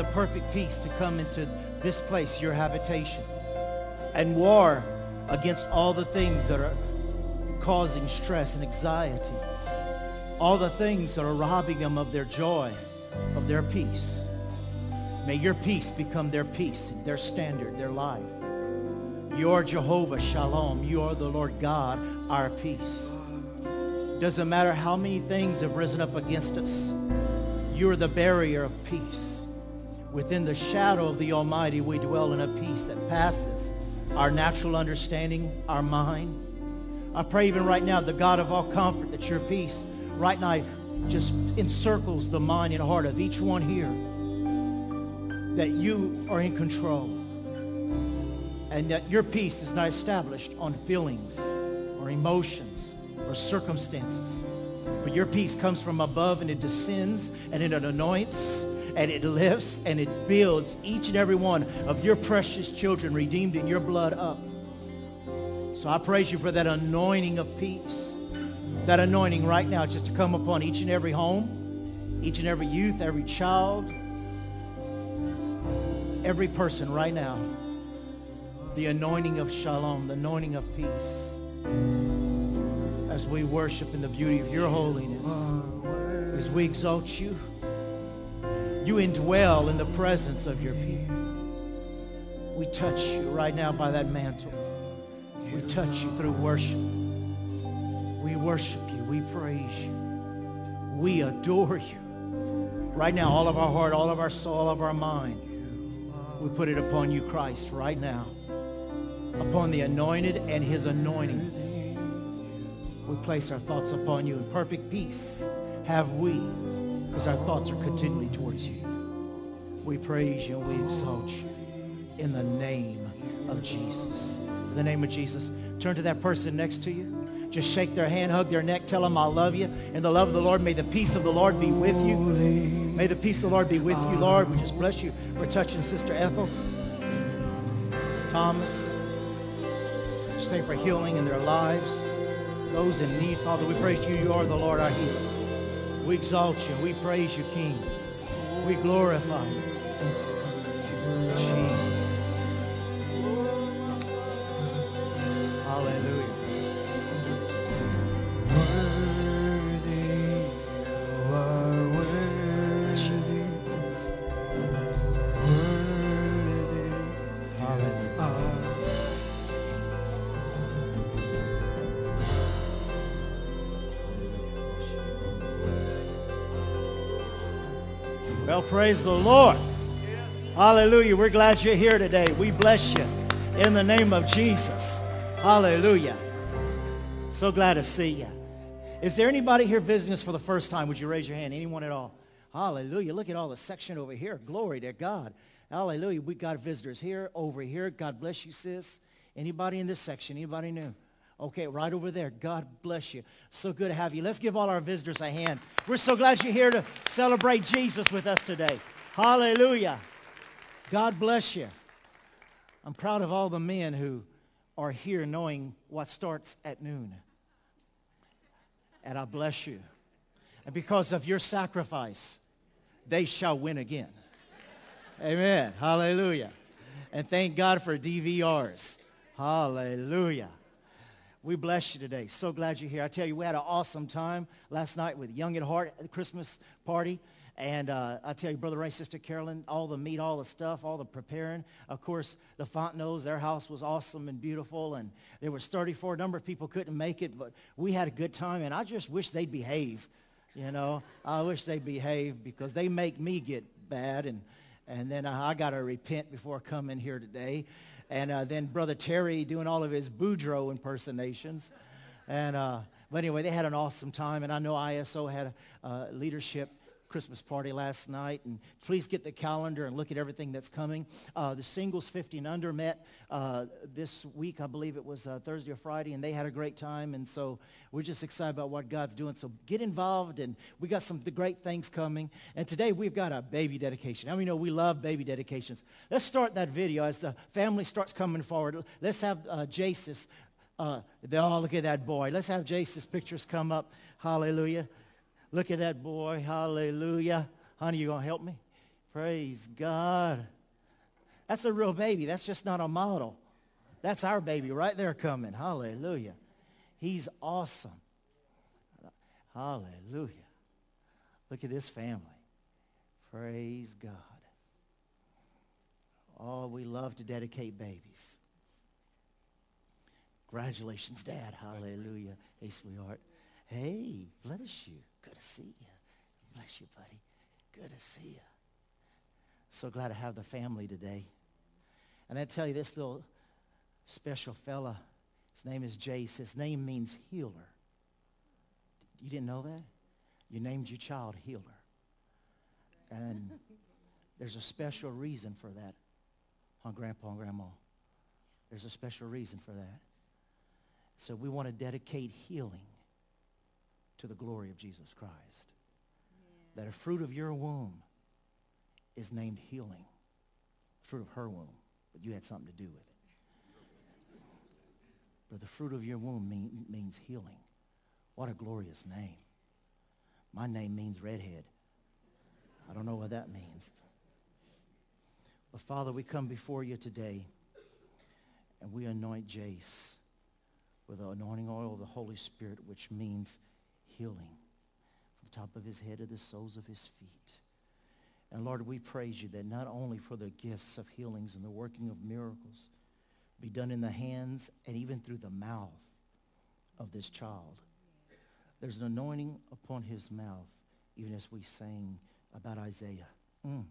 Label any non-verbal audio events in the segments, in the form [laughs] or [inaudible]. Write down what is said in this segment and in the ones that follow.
the perfect peace to come into this place, your habitation, and war against all the things that are causing stress and anxiety, all the things that are robbing them of their joy, of their peace. May your peace become their peace, their standard, their life. You are Jehovah Shalom. You are the Lord God, our peace. Doesn't matter how many things have risen up against us. You are the barrier of peace. Within the shadow of the Almighty, we dwell in a peace that passes our natural understanding, our mind. I pray even right now, the God of all comfort, that your peace right now just encircles the mind and heart of each one here. That you are in control. And that your peace is not established on feelings or emotions or circumstances. But your peace comes from above and it descends and it anoints and it lifts and it builds each and every one of your precious children redeemed in your blood up. So I praise you for that anointing of peace. That anointing right now just to come upon each and every home, each and every youth, every child, every person right now. The anointing of shalom, the anointing of peace. As we worship in the beauty of your holiness, as we exalt you, you indwell in the presence of your people. We touch you right now by that mantle. We touch you through worship. We worship you. We praise you. We adore you. Right now, all of our heart, all of our soul, all of our mind, we put it upon you, Christ, right now. Upon the anointed and his anointing. We place our thoughts upon you in perfect peace. Have we, because our thoughts are continually towards you. We praise you and we exalt you in the name of Jesus. In the name of Jesus, turn to that person next to you. Just shake their hand, hug their neck, tell them I love you. In the love of the Lord, may the peace of the Lord be with you. May the peace of the Lord be with you, Lord. We just bless you for touching Sister Ethel, Thomas. Just thank for healing in their lives. Those in need, Father, we praise you. You are the Lord our healer. We exalt you. We praise you, King. We glorify you. Jesus. Praise the Lord. Hallelujah. We're glad you're here today. We bless you in the name of Jesus. Hallelujah. So glad to see you. Is there anybody here visiting us for the first time? Would you raise your hand? Anyone at all? Hallelujah. Look at all the section over here. Glory to God. Hallelujah. We got visitors here, over here. God bless you, sis. Anybody in this section? Anybody new? Okay, right over there. God bless you. So good to have you. Let's give all our visitors a hand. We're so glad you're here to celebrate Jesus with us today. Hallelujah. God bless you. I'm proud of all the men who are here knowing what starts at noon. And I bless you. And because of your sacrifice, they shall win again. Amen. Hallelujah. And thank God for DVRs. Hallelujah. We bless you today. So glad you're here. I tell you, we had an awesome time last night with Young at Heart at the Christmas party. And uh, I tell you, Brother Ray, Sister Carolyn, all the meat, all the stuff, all the preparing. Of course, the Fontenot's, their house was awesome and beautiful. And there was 34. A number of people couldn't make it, but we had a good time. And I just wish they'd behave. You know, I wish they'd behave because they make me get bad. And, and then I, I got to repent before coming here today. And uh, then Brother Terry doing all of his Boudreaux impersonations. And, uh, but anyway, they had an awesome time. And I know ISO had uh, leadership Christmas party last night. And please get the calendar and look at everything that's coming. Uh, the singles 50 and under met uh, this week. I believe it was uh, Thursday or Friday. And they had a great time. And so we're just excited about what God's doing. So get involved. And we got some great things coming. And today we've got a baby dedication. How many know we love baby dedications? Let's start that video as the family starts coming forward. Let's have uh, Jace's Uh, all look at that boy. Let's have Jace's pictures come up. Hallelujah. Look at that boy. Hallelujah. Honey, you going to help me? Praise God. That's a real baby. That's just not a model. That's our baby right there coming. Hallelujah. He's awesome. Hallelujah. Look at this family. Praise God. Oh, we love to dedicate babies. Congratulations, Dad. Hallelujah. Hey, sweetheart. Hey, bless you. Good to see you. Bless you, buddy. Good to see you. So glad to have the family today. And I tell you, this little special fella, his name is Jace. His name means healer. You didn't know that? You named your child healer. And [laughs] there's a special reason for that, huh, Grandpa and Grandma? There's a special reason for that. So we want to dedicate healing to the glory of Jesus Christ. That a fruit of your womb is named healing. Fruit of her womb, but you had something to do with it. But the fruit of your womb mean, means healing. What a glorious name. My name means redhead. I don't know what that means. But Father, we come before you today and we anoint Jace with the anointing oil of the Holy Spirit, which means healing from the top of his head to the soles of his feet. And Lord, we praise you that not only for the gifts of healings and the working of miracles be done in the hands and even through the mouth of this child. There's an anointing upon his mouth, even as we sang about Isaiah. Mm.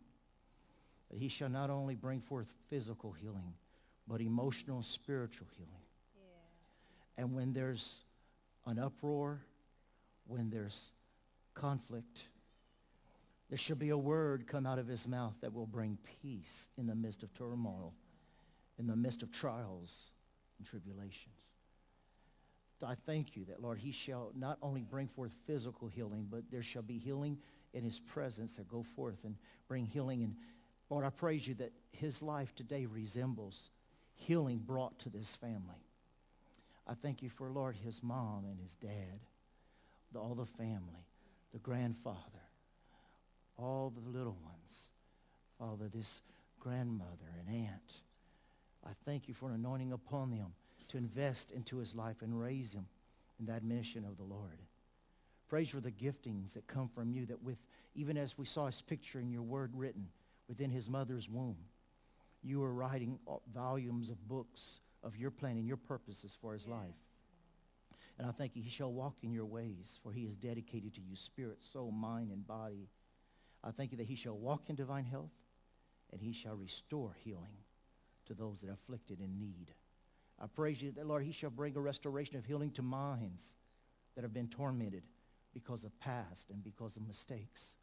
That he shall not only bring forth physical healing, but emotional and spiritual healing. And when there's an uproar, when there's conflict, there shall be a word come out of his mouth that will bring peace in the midst of turmoil, in the midst of trials and tribulations. I thank you that, Lord, he shall not only bring forth physical healing, but there shall be healing in his presence that go forth and bring healing. And Lord, I praise you that his life today resembles healing brought to this family. I thank you for, Lord, his mom and his dad, the, all the family, the grandfather, all the little ones. Father, this grandmother and aunt. I thank you for an anointing upon them to invest into his life and raise him in that mission of the Lord. Praise for the giftings that come from you that with, even as we saw his picture in your word written within his mother's womb, you are writing volumes of books of your plan and your purposes for his life. And I thank you, he shall walk in your ways, for he is dedicated to you, spirit, soul, mind, and body. I thank you that he shall walk in divine health, and he shall restore healing to those that are afflicted in need. I praise you that, Lord, he shall bring a restoration of healing to minds that have been tormented because of past and because of mistakes.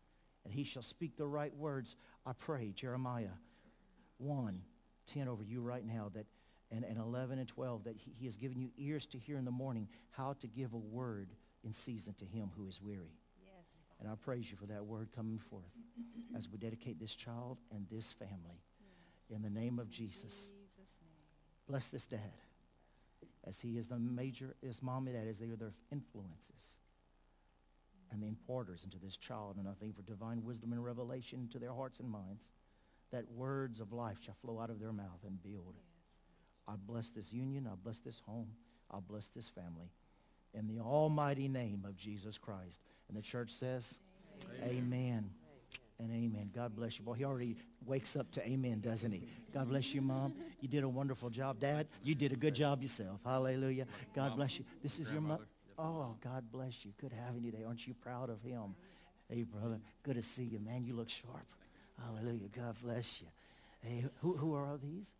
And he shall speak the right words. I pray, Jeremiah 1, 10 over you right now, that and, and 11 and 12, that he, he has given you ears to hear in the morning how to give a word in season to him who is weary. Yes. And I praise you for that word coming forth as we dedicate this child and this family. In the name of Jesus, Jesus' name. bless this dad as he is the major, his mom and dad, as they are their influences and the importers into this child. And I thank for divine wisdom and revelation to their hearts and minds, that words of life shall flow out of their mouth and build. I bless this union. I bless this home. I bless this family. In the almighty name of Jesus Christ. And the church says, Amen. And amen. God bless you. Boy, he already wakes up to amen, doesn't he? God bless you, Mom. You did a wonderful job. Dad, you did a good job yourself. Hallelujah. God bless you. This is your mother. Oh, God bless you. Good having you today. Aren't you proud of him? Hey, brother. Good to see you, man. You look sharp. Hallelujah. God bless you. Hey, who, who are all these?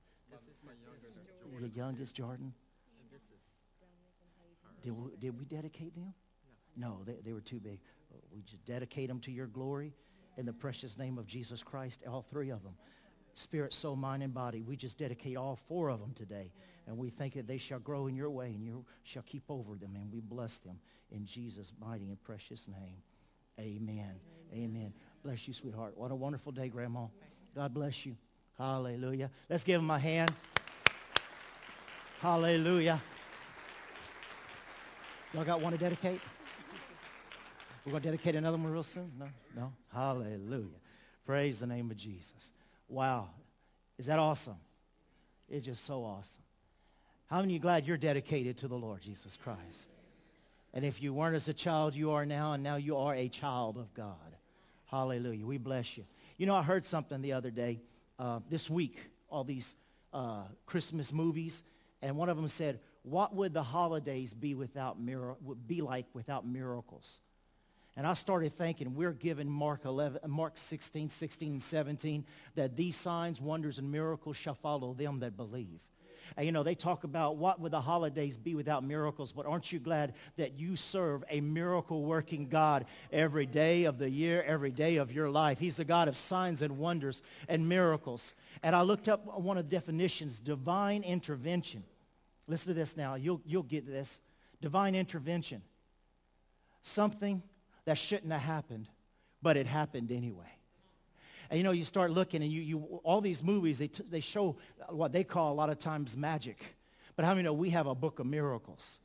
Your youngest, Jordan? Did we, did we dedicate them? No, they, they were too big. We just dedicate them to your glory in the precious name of Jesus Christ, all three of them. Spirit, soul, mind, and body. We just dedicate all four of them today. And we think that they shall grow in your way and you shall keep over them. And we bless them in Jesus' mighty and precious name. Amen. Amen. Bless you, sweetheart. What a wonderful day, Grandma. God bless you. Hallelujah. Let's give him a hand. Hallelujah. Y'all got one to dedicate? We're going to dedicate another one real soon? No? No? Hallelujah. Praise the name of Jesus. Wow. Is that awesome? It's just so awesome. How many you glad you're dedicated to the Lord Jesus Christ? And if you weren't as a child, you are now, and now you are a child of God. Hallelujah. We bless you. You know, I heard something the other day, uh, this week, all these uh, Christmas movies, and one of them said, what would the holidays be without mir- would be like without miracles? And I started thinking, we're given Mark 11, Mark 16, 16, and 17, that these signs, wonders, and miracles shall follow them that believe. And, you know, they talk about what would the holidays be without miracles, but aren't you glad that you serve a miracle-working God every day of the year, every day of your life? He's the God of signs and wonders and miracles. And I looked up one of the definitions, divine intervention. Listen to this now. You'll, you'll get this. Divine intervention. Something that shouldn't have happened, but it happened anyway. And you know, you start looking and you, you all these movies, they, t- they show what they call a lot of times magic. But how many know we have a book of miracles?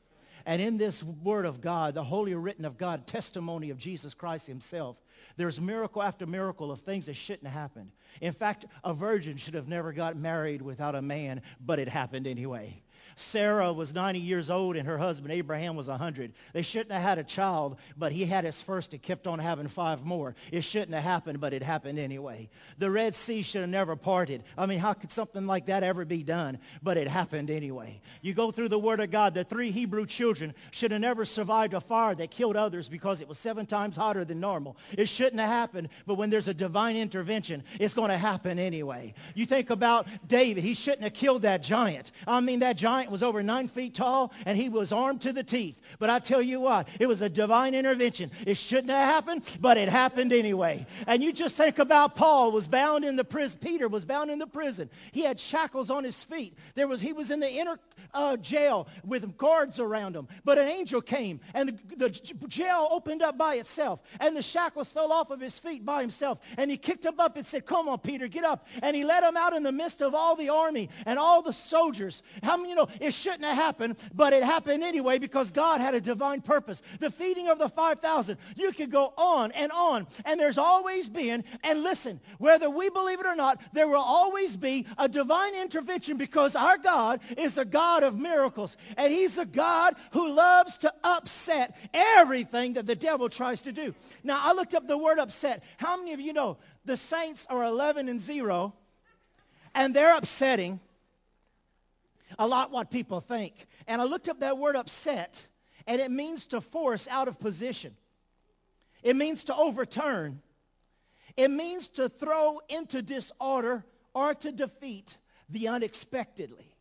And in this word of God, the holy written of God, testimony of Jesus Christ himself, there's miracle after miracle of things that shouldn't have happened. In fact, a virgin should have never got married without a man, but it happened anyway. Sarah was 90 years old and her husband Abraham was 100. They shouldn't have had a child, but he had his first and kept on having five more. It shouldn't have happened, but it happened anyway. The Red Sea should have never parted. I mean, how could something like that ever be done? But it happened anyway. You go through the Word of God, the three Hebrew children should have never survived a fire that killed others because it was seven times hotter than normal. It shouldn't have happened, but when there's a divine intervention, it's going to happen anyway. You think about David. He shouldn't have killed that giant. I mean, that giant was over nine feet tall and he was armed to the teeth. But I tell you what, it was a divine intervention. It shouldn't have happened, but it happened anyway. And you just think about Paul was bound in the prison. Peter was bound in the prison. He had shackles on his feet. There was, he was in the inner uh, jail with guards around him. But an angel came and the, the jail opened up by itself and the shackles fell off of his feet by himself. And he kicked him up and said, come on, Peter, get up. And he led him out in the midst of all the army and all the soldiers. How many, you know, it shouldn't have happened, but it happened anyway because God had a divine purpose. The feeding of the 5,000. You could go on and on. And there's always been, and listen, whether we believe it or not, there will always be a divine intervention because our God is a God of miracles. And he's a God who loves to upset everything that the devil tries to do. Now, I looked up the word upset. How many of you know the saints are 11 and 0 and they're upsetting a lot what people think. And I looked up that word upset, and it means to force out of position. It means to overturn. It means to throw into disorder or to defeat the unexpectedly.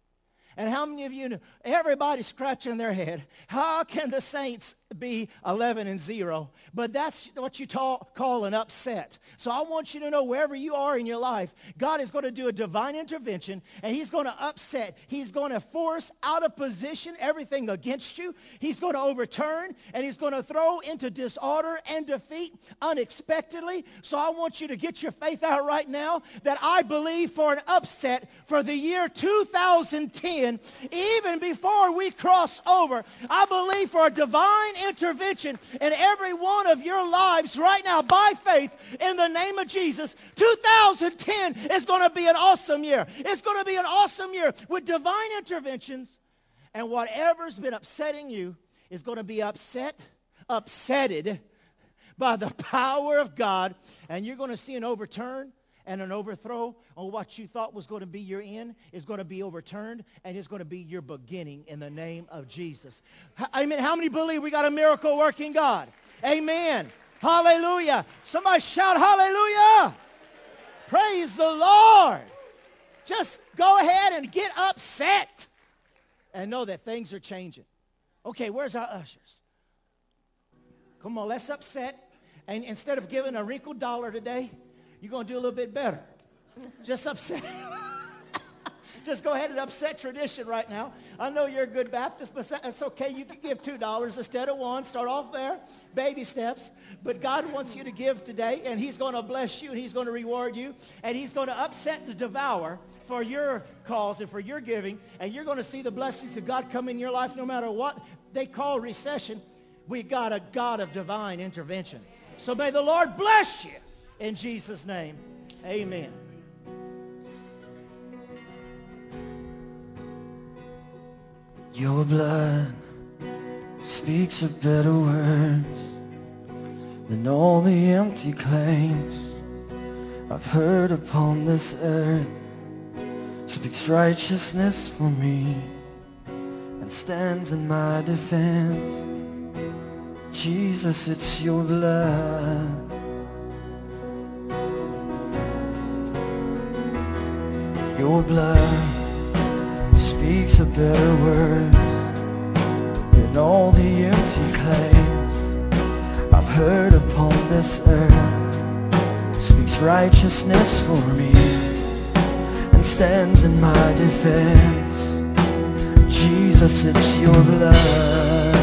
And how many of you know, everybody's scratching their head. How can the saints be 11 and 0? But that's what you talk, call an upset. So I want you to know wherever you are in your life, God is going to do a divine intervention and he's going to upset. He's going to force out of position everything against you. He's going to overturn and he's going to throw into disorder and defeat unexpectedly. So I want you to get your faith out right now that I believe for an upset for the year 2010 even before we cross over. I believe for a divine intervention in every one of your lives right now by faith in the name of Jesus. 2010 is going to be an awesome year. It's going to be an awesome year with divine interventions. And whatever's been upsetting you is going to be upset, upsetted by the [laughs] power of God. And you're going to see an overturn and an overthrow on what you thought was going to be your end is going to be overturned and it's going to be your beginning in the name of Jesus. Amen. How many believe we got a miracle working God? Amen. Hallelujah. Somebody shout hallelujah. Praise the Lord. Just go ahead and get upset and know that things are changing. Okay, where's our ushers? Come on, let's upset. And instead of giving a wrinkled dollar today, you're going to do a little bit better. Just upset. [laughs] Just go ahead and upset tradition right now. I know you're a good Baptist, but that's okay. You can give $2 instead of one. Start off there, baby steps. But God wants you to give today, and he's going to bless you, and he's going to reward you, and he's going to upset the devourer for your cause and for your giving, and you're going to see the blessings of God come in your life no matter what they call recession, we got a God of divine intervention. So may the Lord bless you in Jesus' name. Amen. Your blood speaks of better words than all the empty claims I've heard upon this earth. Speaks righteousness for me and stands in my defense. Jesus, it's your blood. Your blood speaks a better word than all the empty claims I've heard upon this earth. Speaks righteousness for me and stands in my defense. Jesus, it's your blood.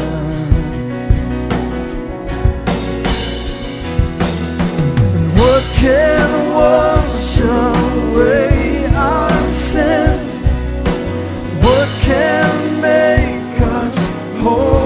And what can wash away our sins? What can make us whole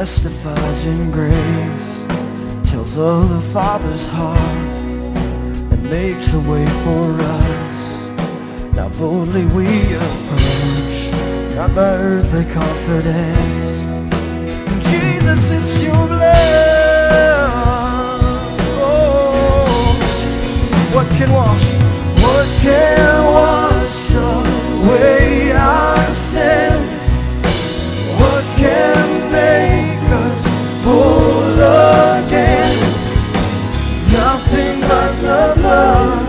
testifies in grace, tells of the Father's heart, and makes a way for us. Now boldly we approach, not by earthly confidence. Jesus, it's your blood. Oh, what can wash? What can wash away our sin? But the blood,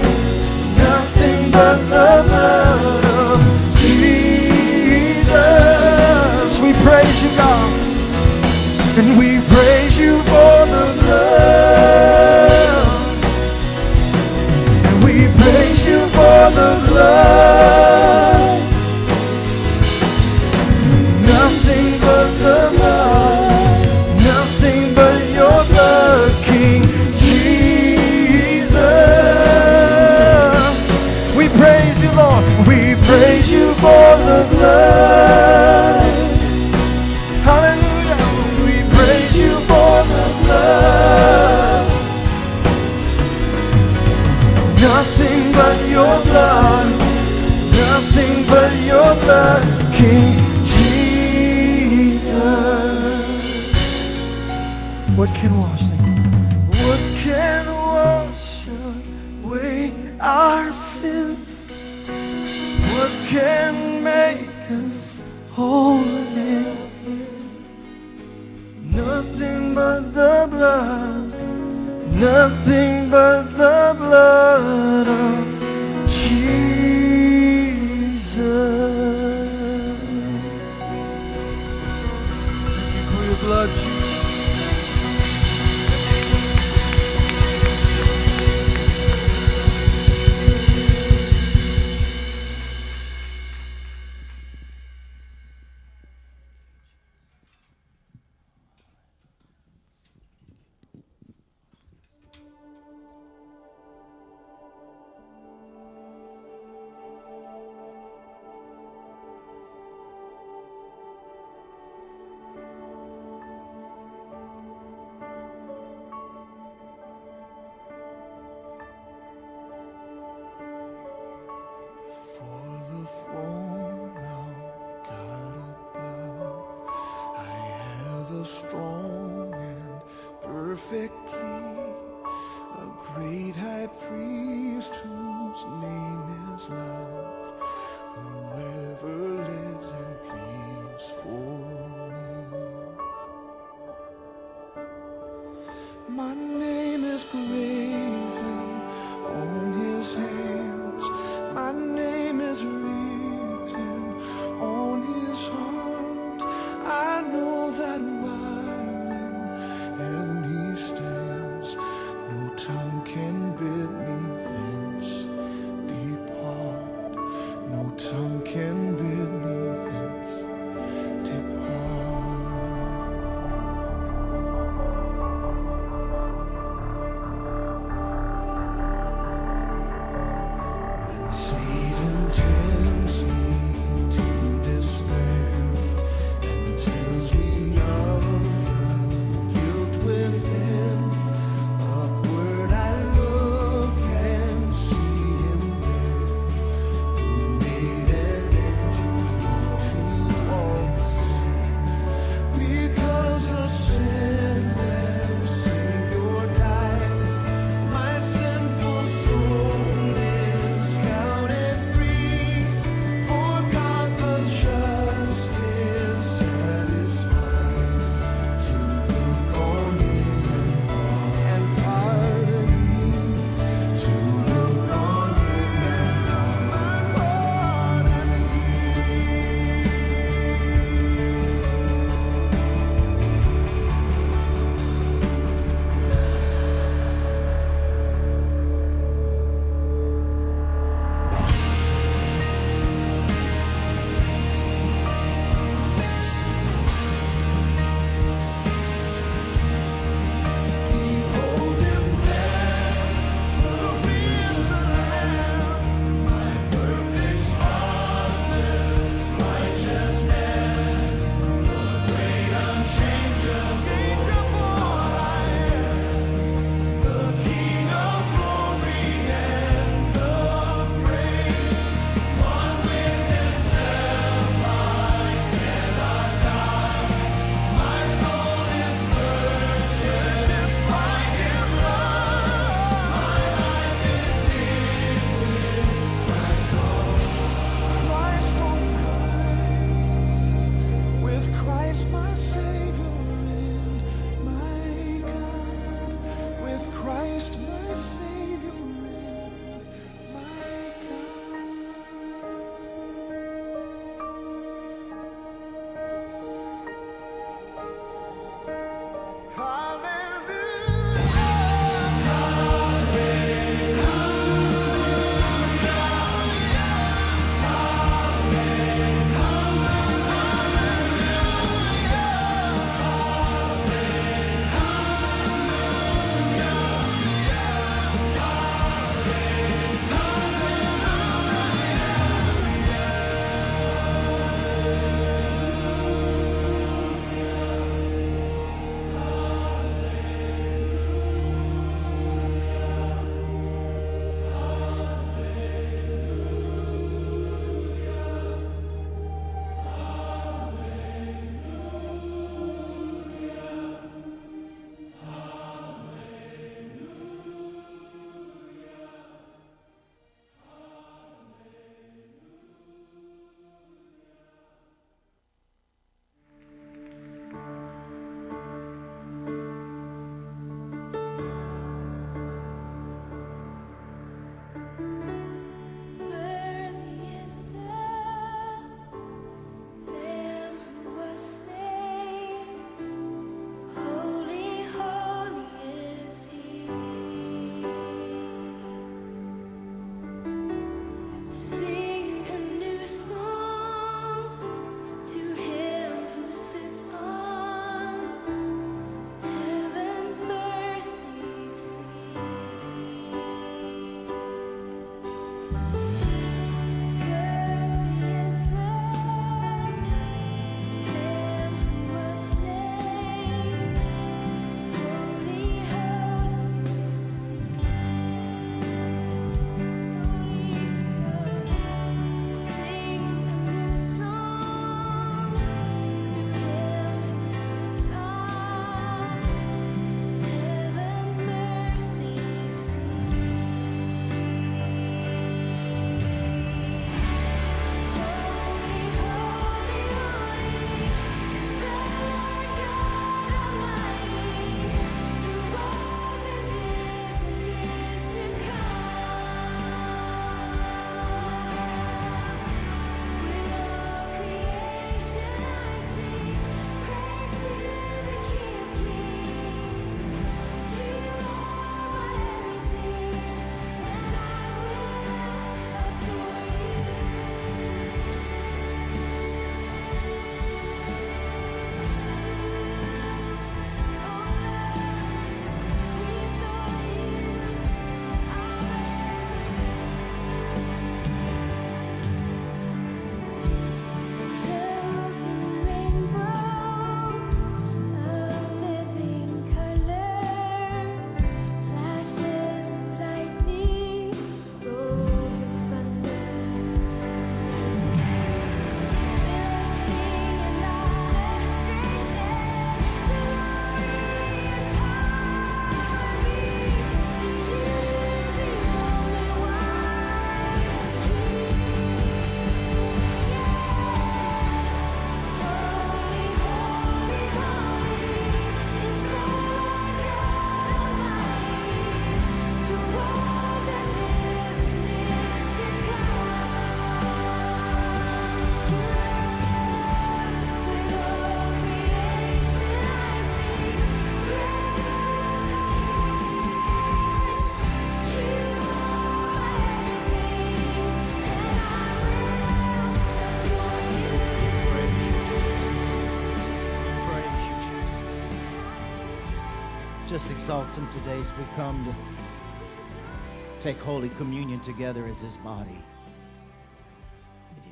him today as we come to take Holy Communion together as his body.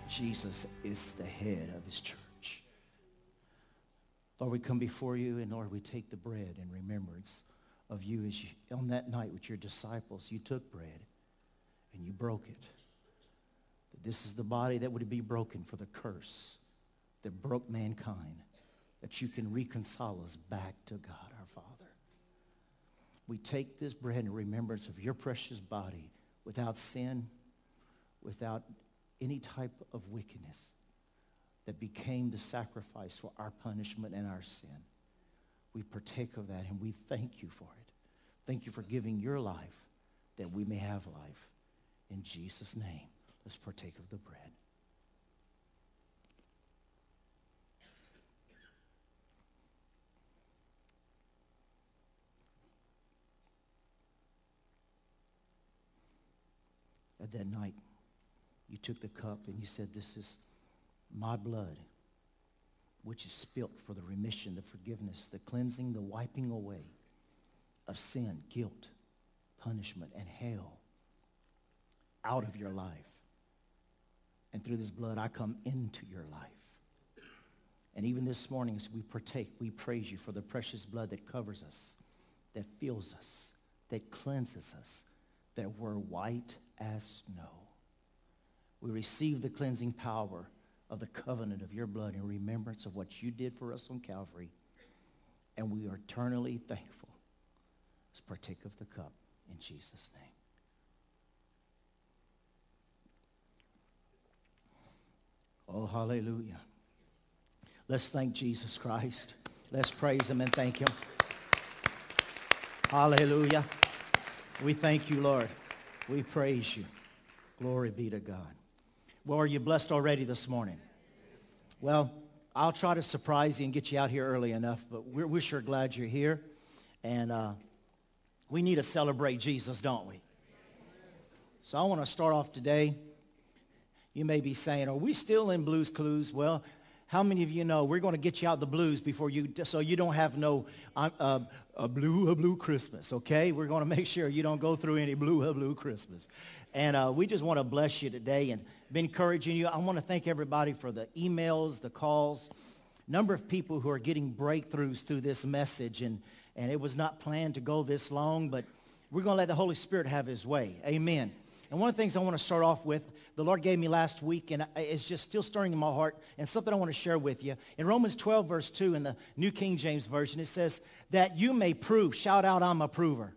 Jesus is the head of his church. Lord, we come before you, and Lord, we take the bread in remembrance of you as you, on that night with your disciples, you took bread and you broke it. That this is the body that would be broken for the curse that broke mankind, that you can reconcile us back to God. We take this bread in remembrance of your precious body without sin, without any type of wickedness that became the sacrifice for our punishment and our sin. We partake of that and we thank you for it. Thank you for giving your life that we may have life. In Jesus' name, let's partake of the bread. At that night, you took the cup and you said, This is my blood, which is spilt for the remission, the forgiveness, the cleansing, the wiping away of sin, guilt, punishment, and hell out of your life. And through this blood, I come into your life. And even this morning, as we partake, we praise you for the precious blood that covers us, that fills us, that cleanses us, that we're white as snow. We receive the cleansing power of the covenant of your blood in remembrance of what you did for us on Calvary. And we are eternally thankful. Let's partake of the cup in Jesus' name. Oh, hallelujah. Let's thank Jesus Christ. Let's praise him and thank him. Hallelujah. We thank you, Lord. We praise you. Glory be to God. Well, are you blessed already this morning? Well, I'll try to surprise you and get you out here early enough, but we're, we're sure glad you're here. And uh, we need to celebrate Jesus, don't we? So I want to start off today. You may be saying, are we still in Blues Clues? Well, how many of you know we're going to get you out the blues before you, so you don't have no uh, uh, a blue, a blue Christmas, okay? We're going to make sure you don't go through any blue, a blue Christmas. And uh, we just want to bless you today and be encouraging you. I want to thank everybody for the emails, the calls, number of people who are getting breakthroughs through this message. And, and it was not planned to go this long, but we're going to let the Holy Spirit have his way. Amen. And one of the things I want to start off with, the Lord gave me last week, and it's just still stirring in my heart, and something I want to share with you. In Romans 12, verse 2, in the New King James Version, it says, that you may prove, shout out, I'm a prover,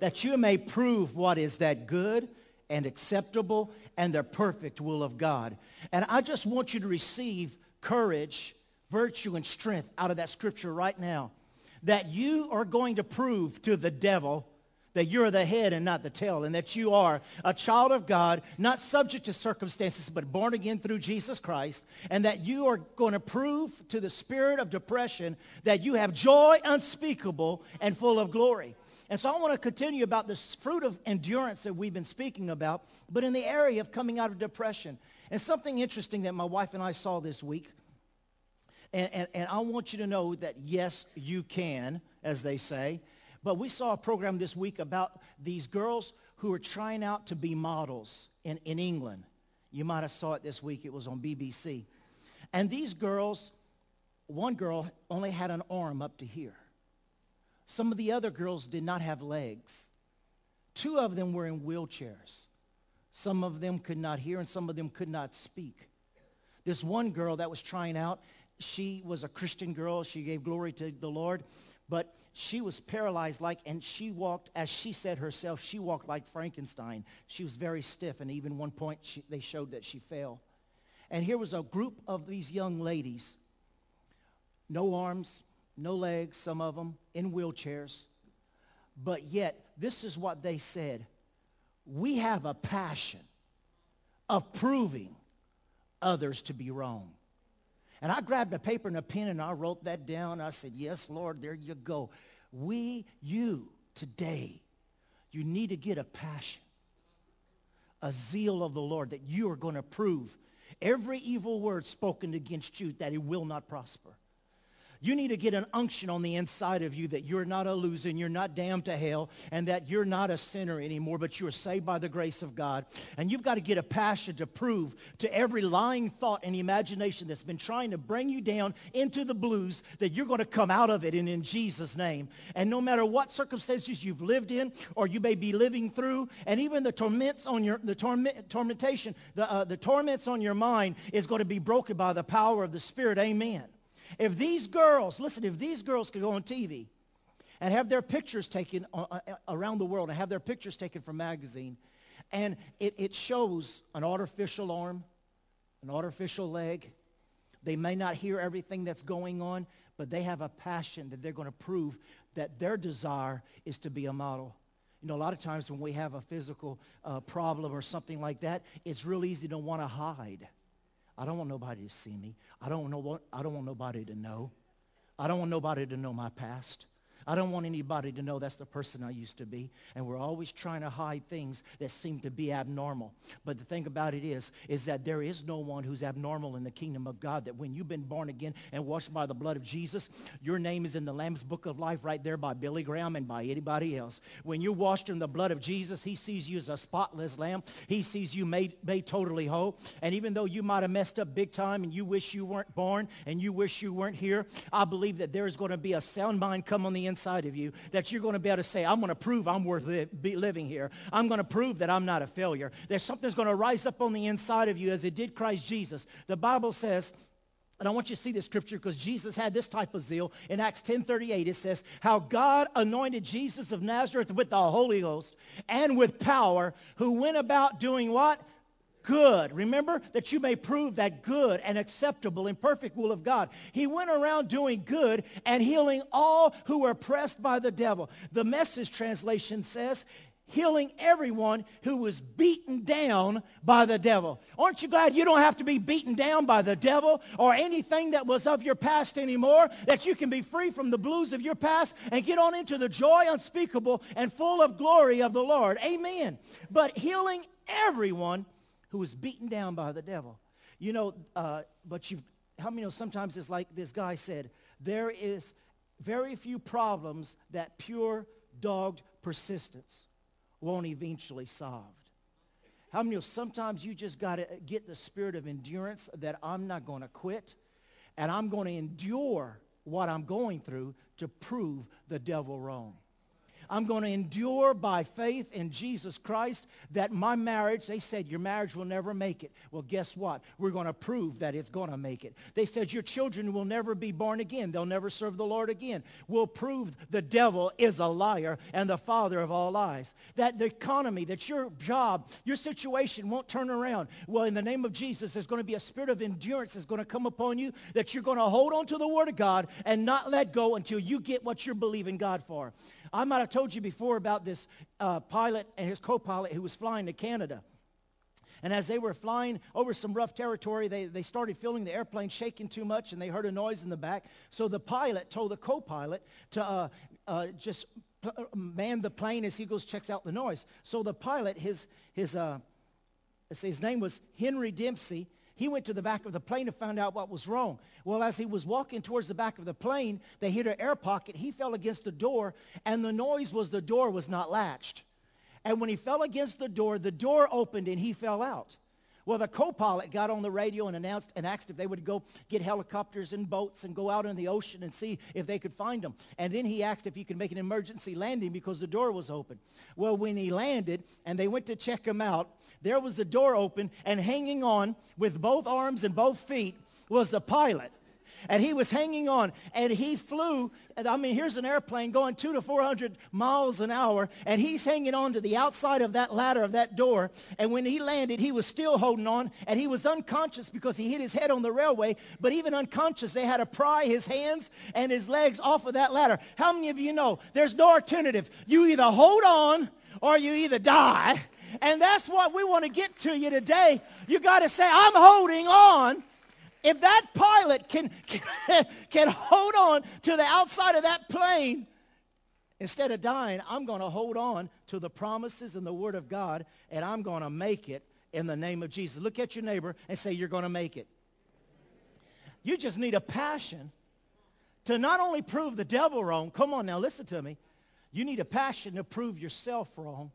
that you may prove what is that good and acceptable and the perfect will of God. And I just want you to receive courage, virtue, and strength out of that scripture right now. That you are going to prove to the devil that you're the head and not the tail, and that you are a child of God, not subject to circumstances, but born again through Jesus Christ, and that you are going to prove to the spirit of depression that you have joy unspeakable and full of glory. And so I want to continue about this fruit of endurance that we've been speaking about, but in the area of coming out of depression. And something interesting that my wife and I saw this week, and, and, and I want you to know that yes, you can, as they say. But we saw a program this week about these girls who are trying out to be models in, in England. You might have saw it this week. It was on BBC. And these girls, one girl only had an arm up to here. Some of the other girls did not have legs. Two of them were in wheelchairs. Some of them could not hear and some of them could not speak. This one girl that was trying out, she was a Christian girl. She gave glory to the Lord but she was paralyzed like, and she walked, as she said herself, she walked like Frankenstein. She was very stiff, and even one point she, they showed that she fell. And here was a group of these young ladies, no arms, no legs, some of them in wheelchairs. But yet, this is what they said. We have a passion of proving others to be wrong. And I grabbed a paper and a pen and I wrote that down. I said, yes, Lord, there you go. We, you, today, you need to get a passion, a zeal of the Lord that you are going to prove every evil word spoken against you that it will not prosper. You need to get an unction on the inside of you that you're not a loser and you're not damned to hell and that you're not a sinner anymore, but you're saved by the grace of God. And you've got to get a passion to prove to every lying thought and imagination that's been trying to bring you down into the blues that you're going to come out of it and in Jesus' name. And no matter what circumstances you've lived in or you may be living through, and even the torments on your, the torment, tormentation, the, uh, the torments on your mind is going to be broken by the power of the Spirit. Amen. If these girls, listen, if these girls could go on TV and have their pictures taken uh, uh, around the world and have their pictures taken from magazine, and it, it shows an artificial arm, an artificial leg. They may not hear everything that's going on, but they have a passion that they're going to prove that their desire is to be a model. You know, a lot of times when we have a physical uh, problem or something like that, it's real easy to want to hide. I don't want nobody to see me. I don't, know I don't want nobody to know. I don't want nobody to know my past. I don't want anybody to know that's the person I used to be. And we're always trying to hide things that seem to be abnormal. But the thing about it is, is that there is no one who's abnormal in the kingdom of God. That when you've been born again and washed by the blood of Jesus, your name is in the Lamb's book of life right there by Billy Graham and by anybody else. When you're washed in the blood of Jesus, he sees you as a spotless lamb. He sees you made, made totally whole. And even though you might have messed up big time and you wish you weren't born and you wish you weren't here, I believe that there is going to be a sound mind come on the inside of you that you're going to be able to say, I'm going to prove I'm worth li- living here. I'm going to prove that I'm not a failure. There's something's going to rise up on the inside of you as it did Christ Jesus. The Bible says, and I want you to see this scripture because Jesus had this type of zeal. In Acts 10.38 it says, how God anointed Jesus of Nazareth with the Holy Ghost and with power, who went about doing what? Good. Remember that you may prove that good and acceptable and perfect will of God. He went around doing good and healing all who were oppressed by the devil. The message translation says, healing everyone who was beaten down by the devil. Aren't you glad you don't have to be beaten down by the devil or anything that was of your past anymore, that you can be free from the blues of your past and get on into the joy unspeakable and full of glory of the Lord. Amen. But healing everyone who was beaten down by the devil. You know, uh, but you've, how many know sometimes it's like this guy said, there is very few problems that pure dogged persistence won't eventually solve. How many know sometimes you just got to get the spirit of endurance that I'm not going to quit and I'm going to endure what I'm going through to prove the devil wrong. I'm going to endure by faith in Jesus Christ that my marriage, they said your marriage will never make it. Well, guess what? We're going to prove that it's going to make it. They said your children will never be born again. They'll never serve the Lord again. We'll prove the devil is a liar and the father of all lies. That the economy, that your job, your situation won't turn around. Well, in the name of Jesus, there's going to be a spirit of endurance that's going to come upon you that you're going to hold on to the word of God and not let go until you get what you're believing God for. I might have told you before about this uh, pilot and his co-pilot who was flying to Canada. And as they were flying over some rough territory, they, they started feeling the airplane shaking too much and they heard a noise in the back. So the pilot told the co-pilot to uh, uh, just uh, man the plane as he goes checks out the noise. So the pilot, his, his, uh, his name was Henry Dempsey, he went to the back of the plane to find out what was wrong. Well, as he was walking towards the back of the plane, they hit an air pocket. He fell against the door, and the noise was the door was not latched. And when he fell against the door, the door opened and he fell out. Well, the co-pilot got on the radio and announced and asked if they would go get helicopters and boats and go out in the ocean and see if they could find him. And then he asked if he could make an emergency landing because the door was open. Well, when he landed and they went to check him out, there was the door open and hanging on with both arms and both feet was the pilot and he was hanging on and he flew i mean here's an airplane going two to 400 miles an hour and he's hanging on to the outside of that ladder of that door and when he landed he was still holding on and he was unconscious because he hit his head on the railway but even unconscious they had to pry his hands and his legs off of that ladder. How many of you know there's no alternative? You either hold on or you either die and that's what we want to get to you today. You got to say i'm holding on if that pilot can, can, [laughs] can hold on to the outside of that plane, instead of dying, I'm going to hold on to the promises and the word of God, and I'm going to make it in the name of Jesus. Look at your neighbor and say, you're going to make it. You just need a passion to not only prove the devil wrong, come on now, listen to me. You need a passion to prove yourself wrong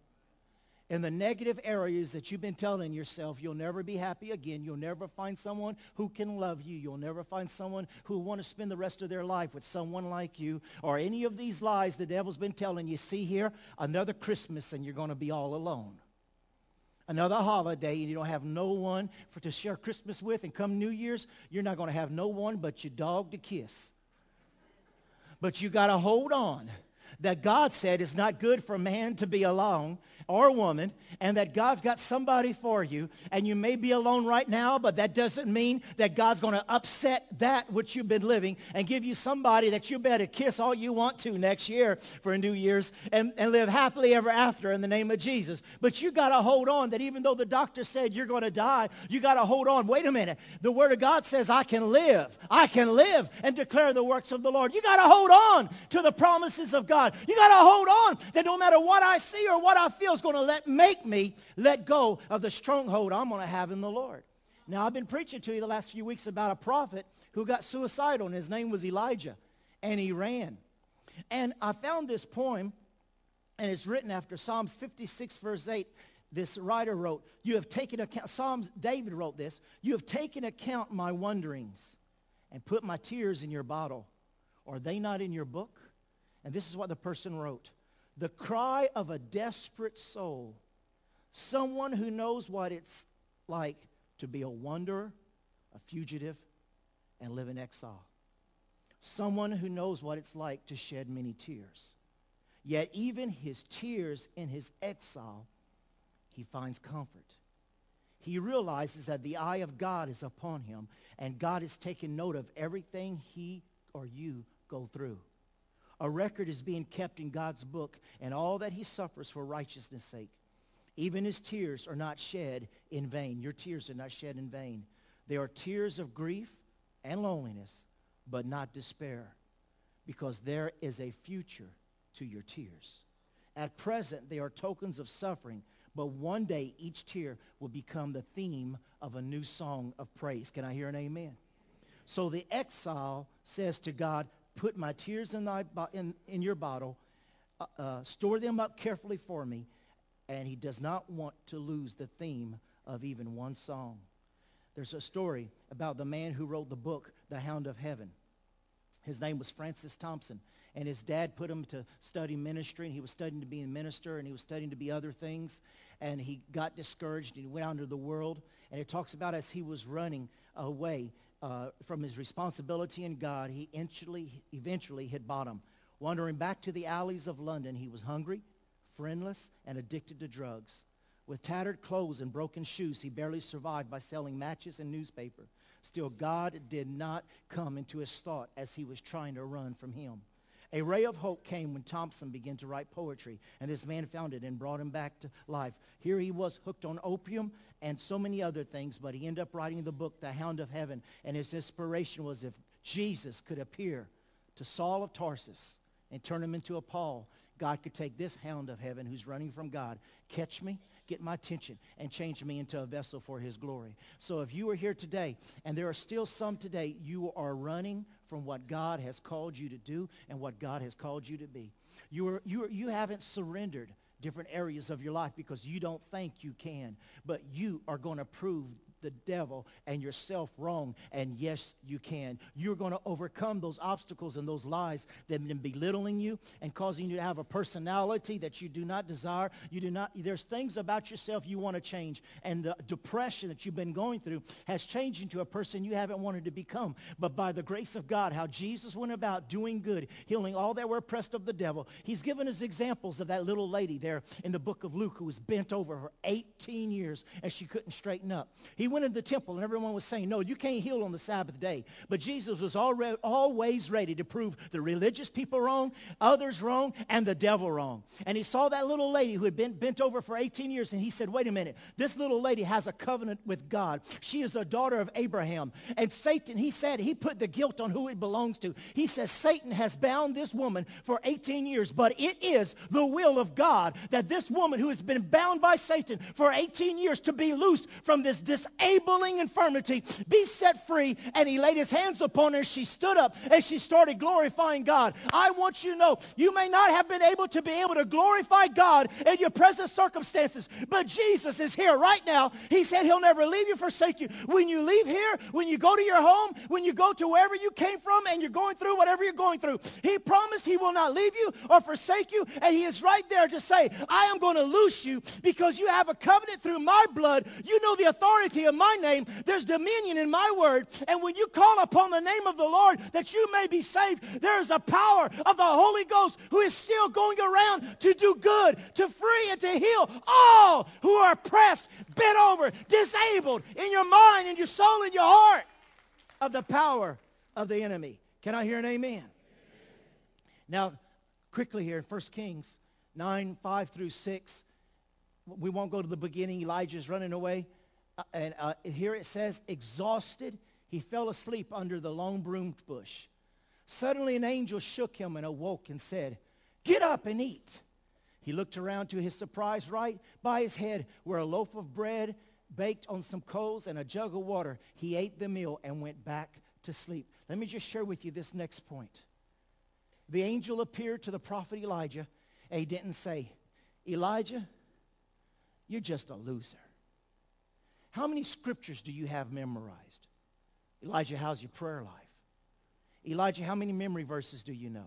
in the negative areas that you've been telling yourself you'll never be happy again. You'll never find someone who can love you. You'll never find someone who want to spend the rest of their life with someone like you or any of these lies the devil's been telling you. See here, another Christmas and you're going to be all alone. Another holiday and you don't have no one for, to share Christmas with and come New Year's, you're not going to have no one but your dog to kiss. But you got to hold on that God said it's not good for man to be alone or woman and that God's got somebody for you and you may be alone right now, but that doesn't mean that God's going to upset that which you've been living and give you somebody that you better kiss all you want to next year for a New Year's and, and live happily ever after in the name of Jesus. But you got to hold on that even though the doctor said you're going to die, you got to hold on. Wait a minute. The word of God says I can live. I can live and declare the works of the Lord. You got to hold on to the promises of God. You got to hold on that no matter what I see or what I feel, going to let make me let go of the stronghold I'm going to have in the Lord. Now, I've been preaching to you the last few weeks about a prophet who got suicidal, and his name was Elijah, and he ran. And I found this poem, and it's written after Psalms 56, verse 8. This writer wrote, You have taken account, Psalms, David wrote this, You have taken account my wanderings and put my tears in your bottle. Are they not in your book? And this is what the person wrote the cry of a desperate soul, someone who knows what it's like to be a wanderer, a fugitive, and live in exile. Someone who knows what it's like to shed many tears. Yet even his tears in his exile, he finds comfort. He realizes that the eye of God is upon him, and God is taking note of everything he or you go through. A record is being kept in God's book and all that he suffers for righteousness' sake. Even his tears are not shed in vain. Your tears are not shed in vain. They are tears of grief and loneliness, but not despair, because there is a future to your tears. At present, they are tokens of suffering, but one day each tear will become the theme of a new song of praise. Can I hear an amen? So the exile says to God, put my tears in, thy, in, in your bottle, uh, uh, store them up carefully for me, and he does not want to lose the theme of even one song. There's a story about the man who wrote the book, The Hound of Heaven. His name was Francis Thompson. And his dad put him to study ministry, and he was studying to be a minister, and he was studying to be other things. And he got discouraged, and he went out into the world. And it talks about as he was running away, uh, from his responsibility in God, he eventually, eventually hit bottom. Wandering back to the alleys of London, he was hungry, friendless, and addicted to drugs. With tattered clothes and broken shoes, he barely survived by selling matches and newspaper. Still, God did not come into his thought as he was trying to run from him. A ray of hope came when Thompson began to write poetry, and this man found it and brought him back to life. Here he was hooked on opium and so many other things, but he ended up writing the book, The Hound of Heaven, and his inspiration was if Jesus could appear to Saul of Tarsus and turn him into a Paul, God could take this hound of heaven who's running from God, catch me, get my attention, and change me into a vessel for his glory. So if you are here today, and there are still some today, you are running from what God has called you to do and what God has called you to be. You, are, you, are, you haven't surrendered different areas of your life because you don't think you can, but you are going to prove the devil and yourself wrong. And yes, you can. You're going to overcome those obstacles and those lies that have been belittling you and causing you to have a personality that you do not desire. You do not, there's things about yourself you want to change. And the depression that you've been going through has changed into a person you haven't wanted to become. But by the grace of God, how Jesus went about doing good, healing all that were oppressed of the devil, he's given us examples of that little lady there in the book of Luke who was bent over for 18 years and she couldn't straighten up. He went into the temple and everyone was saying, no, you can't heal on the Sabbath day. But Jesus was already, always ready to prove the religious people wrong, others wrong, and the devil wrong. And he saw that little lady who had been bent over for 18 years and he said, wait a minute, this little lady has a covenant with God. She is a daughter of Abraham. And Satan, he said, he put the guilt on who it belongs to. He says, Satan has bound this woman for 18 years, but it is the will of God that this woman who has been bound by Satan for 18 years to be loosed from this dis disabling infirmity be set free. And he laid his hands upon her. She stood up and she started glorifying God. I want you to know you may not have been able to be able to glorify God in your present circumstances, but Jesus is here right now. He said he'll never leave you, forsake you. When you leave here, when you go to your home, when you go to wherever you came from and you're going through whatever you're going through, he promised he will not leave you or forsake you. And he is right there to say, I am going to loose you because you have a covenant through my blood. You know the authority of my name. There's dominion in my word. And when you call upon the name of the Lord that you may be saved, there is a power of the Holy Ghost who is still going around to do good, to free and to heal all who are oppressed, bent over, disabled in your mind, in your soul, in your heart of the power of the enemy. Can I hear an amen? amen. Now, quickly here in 1 Kings 9, 5 through 6, we won't go to the beginning. Elijah's running away. Uh, and uh, here it says, exhausted, he fell asleep under the long broom bush. Suddenly an angel shook him and awoke and said, Get up and eat. He looked around to his surprise. Right by his head were a loaf of bread baked on some coals and a jug of water. He ate the meal and went back to sleep. Let me just share with you this next point. The angel appeared to the prophet Elijah and he didn't say, Elijah, you're just a loser. How many scriptures do you have memorized? Elijah, how's your prayer life? Elijah, how many memory verses do you know?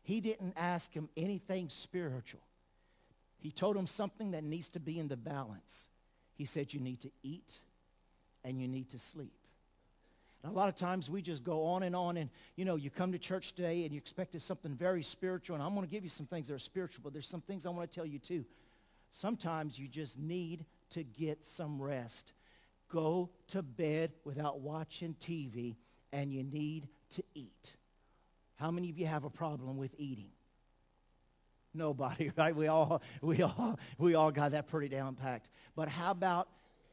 He didn't ask him anything spiritual. He told him something that needs to be in the balance. He said, you need to eat and you need to sleep. And a lot of times we just go on and on and, you know, you come to church today and you expected something very spiritual. And I'm going to give you some things that are spiritual, but there's some things I want to tell you too. Sometimes you just need to get some rest. Go to bed without watching TV and you need to eat. How many of you have a problem with eating? Nobody, [laughs] right? We all, we all, we all got that pretty down packed. But how about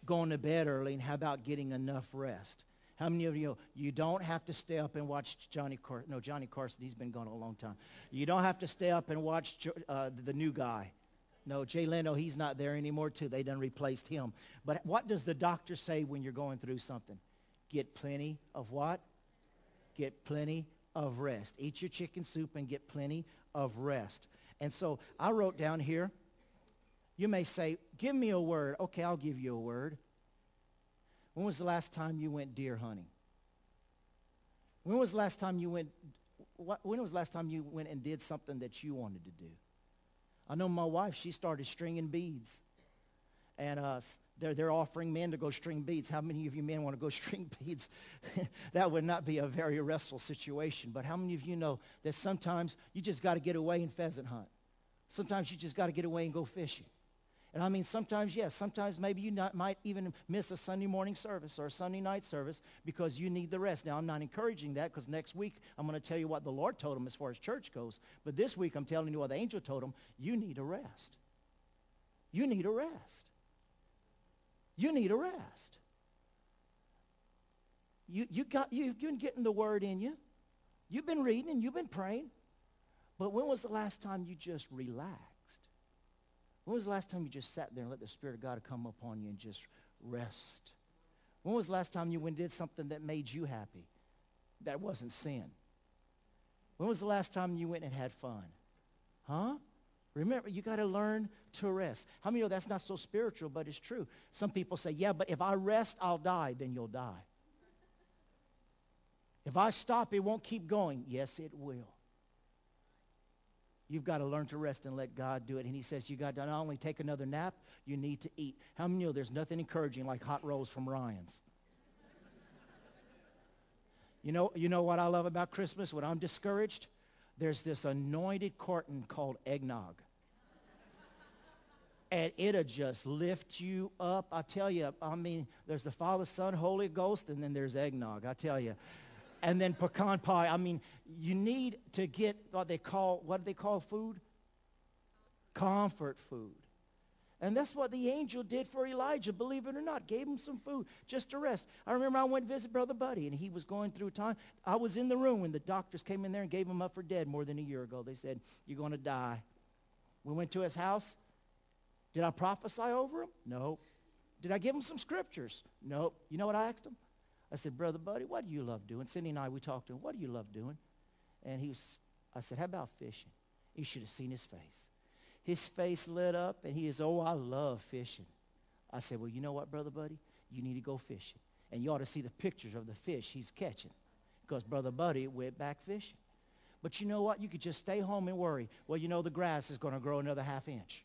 going to bed early and how about getting enough rest? How many of you you don't have to stay up and watch Johnny Carson? No, Johnny Carson, he's been gone a long time. You don't have to stay up and watch uh, the new guy. No, Jay Leno, he's not there anymore too. They done replaced him. But what does the doctor say when you're going through something? Get plenty of what? Get plenty of rest. Eat your chicken soup and get plenty of rest. And so I wrote down here, you may say, give me a word. Okay, I'll give you a word. When was the last time you went deer hunting? When was the last time you went, when was the last time you went and did something that you wanted to do? I know my wife, she started stringing beads. And uh, they're, they're offering men to go string beads. How many of you men want to go [laughs] string beads? [laughs] that would not be a very restful situation. But how many of you know that sometimes you just got to get away and pheasant hunt? Sometimes you just got to get away and go fishing. And I mean, sometimes, yes, sometimes maybe you not, might even miss a Sunday morning service or a Sunday night service because you need the rest. Now, I'm not encouraging that because next week I'm going to tell you what the Lord told him as far as church goes. But this week I'm telling you what the angel told him. You need a rest. You need a rest. You need a rest. You, you got, you've been getting the word in you. You've been reading and you've been praying. But when was the last time you just relaxed? When was the last time you just sat there and let the Spirit of God come upon you and just rest? When was the last time you went and did something that made you happy? That wasn't sin. When was the last time you went and had fun? Huh? Remember, you got to learn to rest. How many know that's not so spiritual, but it's true? Some people say, yeah, but if I rest, I'll die. Then you'll die. If I stop, it won't keep going. Yes, it will. You've got to learn to rest and let God do it. And he says you got to not only take another nap, you need to eat. How many know there's nothing encouraging like hot rolls from Ryan's? you know, you know what I love about Christmas? When I'm discouraged, there's this anointed carton called eggnog. and it'll just lift you up. I tell you, I mean, there's the Father, Son, Holy Ghost, and then there's eggnog. I tell you and then pecan pie. I mean, you need to get what they call, what do they call food? Comfort food. And that's what the angel did for Elijah, believe it or not. Gave him some food just to rest. I remember I went to visit Brother Buddy, and he was going through time. I was in the room when the doctors came in there and gave him up for dead more than a year ago. They said, you're going to die. We went to his house. Did I prophesy over him? No. Did I give him some scriptures? Nope. You know what I asked him? I said, Brother Buddy, what do you love doing? Cindy and I, we talked to him. What do you love doing? And he was, I said, how about fishing? You should have seen his face. His face lit up, and he is, oh, I love fishing. I said, well, you know what, Brother Buddy? You need to go fishing. And you ought to see the pictures of the fish he's catching. Because Brother Buddy went back fishing. But you know what? You could just stay home and worry. Well, you know the grass is going to grow another half inch.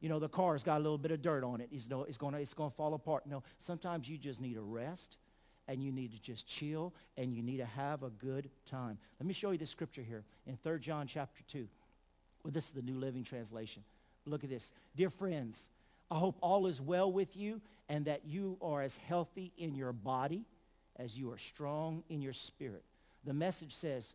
You know, the car's got a little bit of dirt on it. It's, it's going to it's gonna fall apart. No, sometimes you just need a rest and you need to just chill and you need to have a good time. Let me show you this scripture here in 3 John chapter 2. Well, this is the New Living Translation. Look at this. Dear friends, I hope all is well with you and that you are as healthy in your body as you are strong in your spirit. The message says,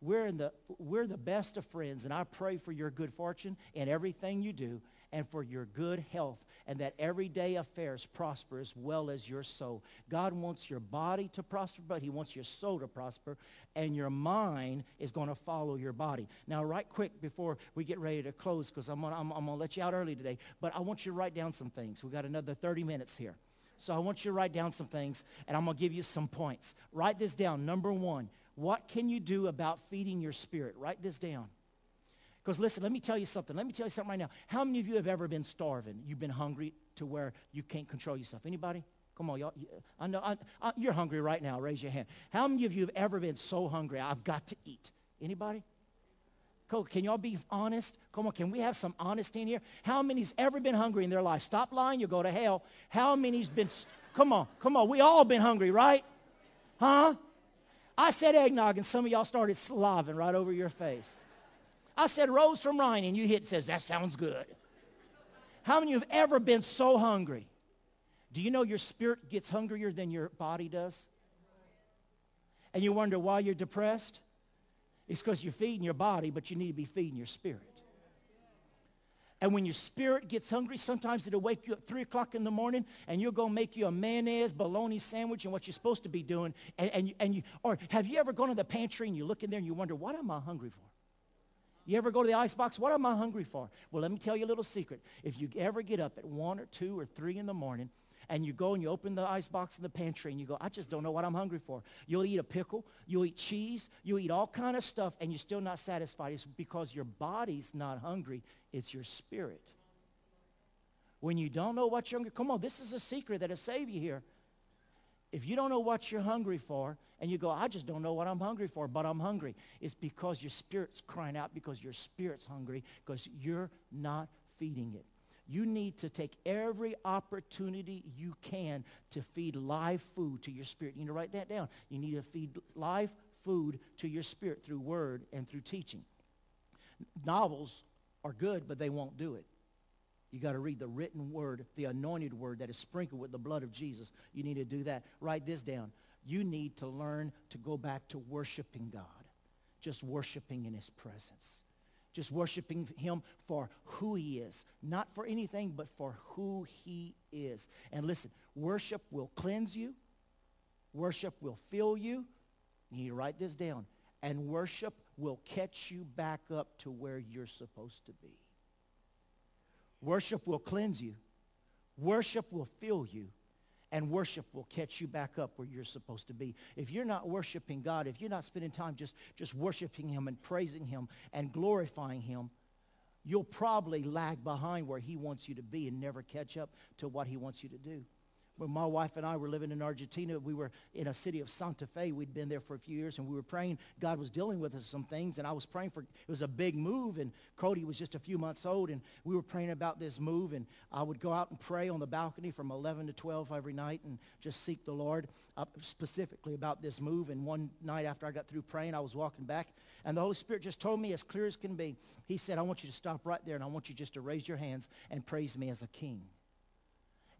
we're, in the, we're the best of friends, and I pray for your good fortune in everything you do and for your good health and that everyday affairs prosper as well as your soul. God wants your body to prosper, but he wants your soul to prosper, and your mind is going to follow your body. Now, right quick before we get ready to close, because I'm going to let you out early today, but I want you to write down some things. We've got another 30 minutes here. So I want you to write down some things, and I'm going to give you some points. Write this down. Number one, what can you do about feeding your spirit? Write this down. Because listen, let me tell you something. Let me tell you something right now. How many of you have ever been starving? You've been hungry to where you can't control yourself. Anybody? Come on, y'all. I know I, I, you're hungry right now. Raise your hand. How many of you have ever been so hungry? I've got to eat. Anybody? Coke. Can y'all be honest? Come on, can we have some honesty in here? How many's ever been hungry in their life? Stop lying, you'll go to hell. How many's been, come on, come on. We all been hungry, right? Huh? I said eggnog and some of y'all started slaving right over your face. I said Rose from Ryan, and you hit says, that sounds good. How many of you have ever been so hungry? Do you know your spirit gets hungrier than your body does? And you wonder why you're depressed? It's because you're feeding your body, but you need to be feeding your spirit. And when your spirit gets hungry, sometimes it'll wake you up 3 o'clock in the morning and you'll go make you a mayonnaise bologna sandwich and what you're supposed to be doing. And, and, and you, or have you ever gone to the pantry and you look in there and you wonder, what am I hungry for? You ever go to the ice box? What am I hungry for? Well, let me tell you a little secret. If you ever get up at 1 or 2 or 3 in the morning and you go and you open the ice box in the pantry and you go, I just don't know what I'm hungry for. You'll eat a pickle, you'll eat cheese, you'll eat all kind of stuff, and you're still not satisfied. It's because your body's not hungry. It's your spirit. When you don't know what you're hungry, come on, this is a secret that'll save you here. If you don't know what you're hungry for, and you go, I just don't know what I'm hungry for, but I'm hungry, it's because your spirit's crying out because your spirit's hungry because you're not feeding it. You need to take every opportunity you can to feed live food to your spirit. You need to write that down. You need to feed live food to your spirit through word and through teaching. Novels are good, but they won't do it. You got to read the written word, the anointed word that is sprinkled with the blood of Jesus. You need to do that. Write this down. You need to learn to go back to worshiping God, just worshiping in his presence. Just worshiping him for who he is. Not for anything, but for who he is. And listen, worship will cleanse you. Worship will fill you. You need to write this down. And worship will catch you back up to where you're supposed to be. Worship will cleanse you. Worship will fill you. And worship will catch you back up where you're supposed to be. If you're not worshiping God, if you're not spending time just, just worshiping him and praising him and glorifying him, you'll probably lag behind where he wants you to be and never catch up to what he wants you to do when my wife and I were living in Argentina, we were in a city of Santa Fe. We'd been there for a few years, and we were praying. God was dealing with us some things, and I was praying for. It was a big move, and Cody was just a few months old, and we were praying about this move. And I would go out and pray on the balcony from 11 to 12 every night, and just seek the Lord uh, specifically about this move. And one night after I got through praying, I was walking back, and the Holy Spirit just told me as clear as can be. He said, "I want you to stop right there, and I want you just to raise your hands and praise me as a king."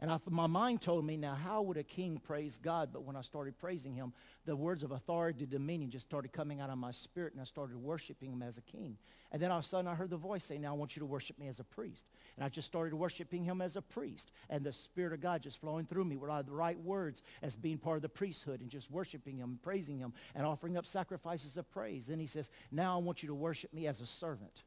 And I, my mind told me, now how would a king praise God? But when I started praising him, the words of authority, dominion just started coming out of my spirit, and I started worshiping him as a king. And then all of a sudden I heard the voice say, now I want you to worship me as a priest. And I just started worshiping him as a priest. And the Spirit of God just flowing through me were the right words as being part of the priesthood and just worshiping him, praising him, and offering up sacrifices of praise. Then he says, now I want you to worship me as a servant.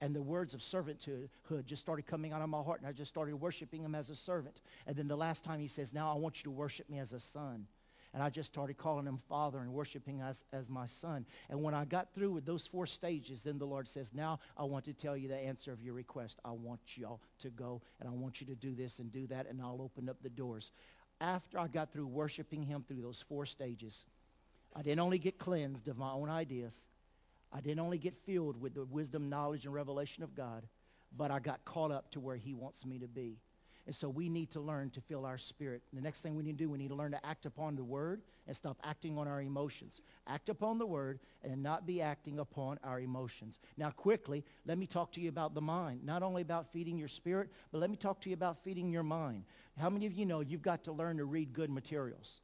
And the words of servanthood just started coming out of my heart, and I just started worshiping him as a servant. And then the last time he says, now I want you to worship me as a son. And I just started calling him Father and worshiping us as my son. And when I got through with those four stages, then the Lord says, now I want to tell you the answer of your request. I want y'all to go, and I want you to do this and do that, and I'll open up the doors. After I got through worshiping him through those four stages, I didn't only get cleansed of my own ideas. I didn't only get filled with the wisdom, knowledge, and revelation of God, but I got caught up to where he wants me to be. And so we need to learn to fill our spirit. The next thing we need to do, we need to learn to act upon the word and stop acting on our emotions. Act upon the word and not be acting upon our emotions. Now, quickly, let me talk to you about the mind. Not only about feeding your spirit, but let me talk to you about feeding your mind. How many of you know you've got to learn to read good materials?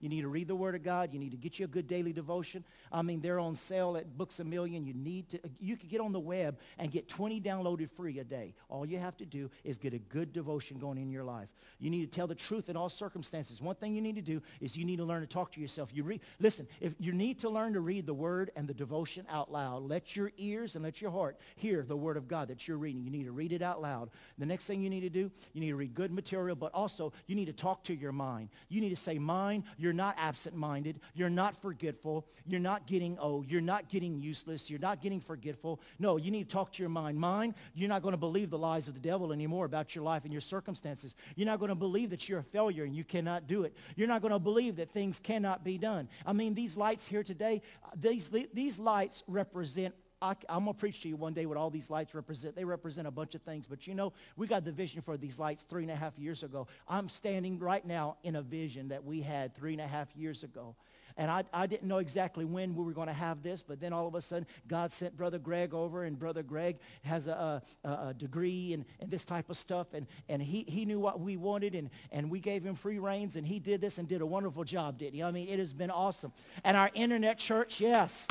You need to read the Word of God. You need to get you a good daily devotion. I mean, they're on sale at Books A Million. You need to, you can get on the web and get 20 downloaded free a day. All you have to do is get a good devotion going in your life. You need to tell the truth in all circumstances. One thing you need to do is you need to learn to talk to yourself. You read, listen, if you need to learn to read the Word and the devotion out loud, let your ears and let your heart hear the Word of God that you're reading. You need to read it out loud. The next thing you need to do, you need to read good material, but also you need to talk to your mind. You need to say, mind, you're not absent-minded. You're not forgetful. You're not getting old. You're not getting useless. You're not getting forgetful. No, you need to talk to your mind. Mind, you're not going to believe the lies of the devil anymore about your life and your circumstances. You're not going to believe that you're a failure and you cannot do it. You're not going to believe that things cannot be done. I mean, these lights here today, uh, these, these lights represent I, am going to preach to you one day what all these lights represent. They represent a bunch of things. But you know, we got the vision for these lights three and a half years ago. I'm standing right now in a vision that we had three and a half years ago. And I, I didn't know exactly when we were going to have this, but then all of a sudden, God sent Brother Greg over, and Brother Greg has a, a, a degree and, and this type of stuff, and, and he, he knew what we wanted, and, and we gave him free reins, and he did this and did a wonderful job, didn't he? I mean, it has been awesome. And our internet church, yes.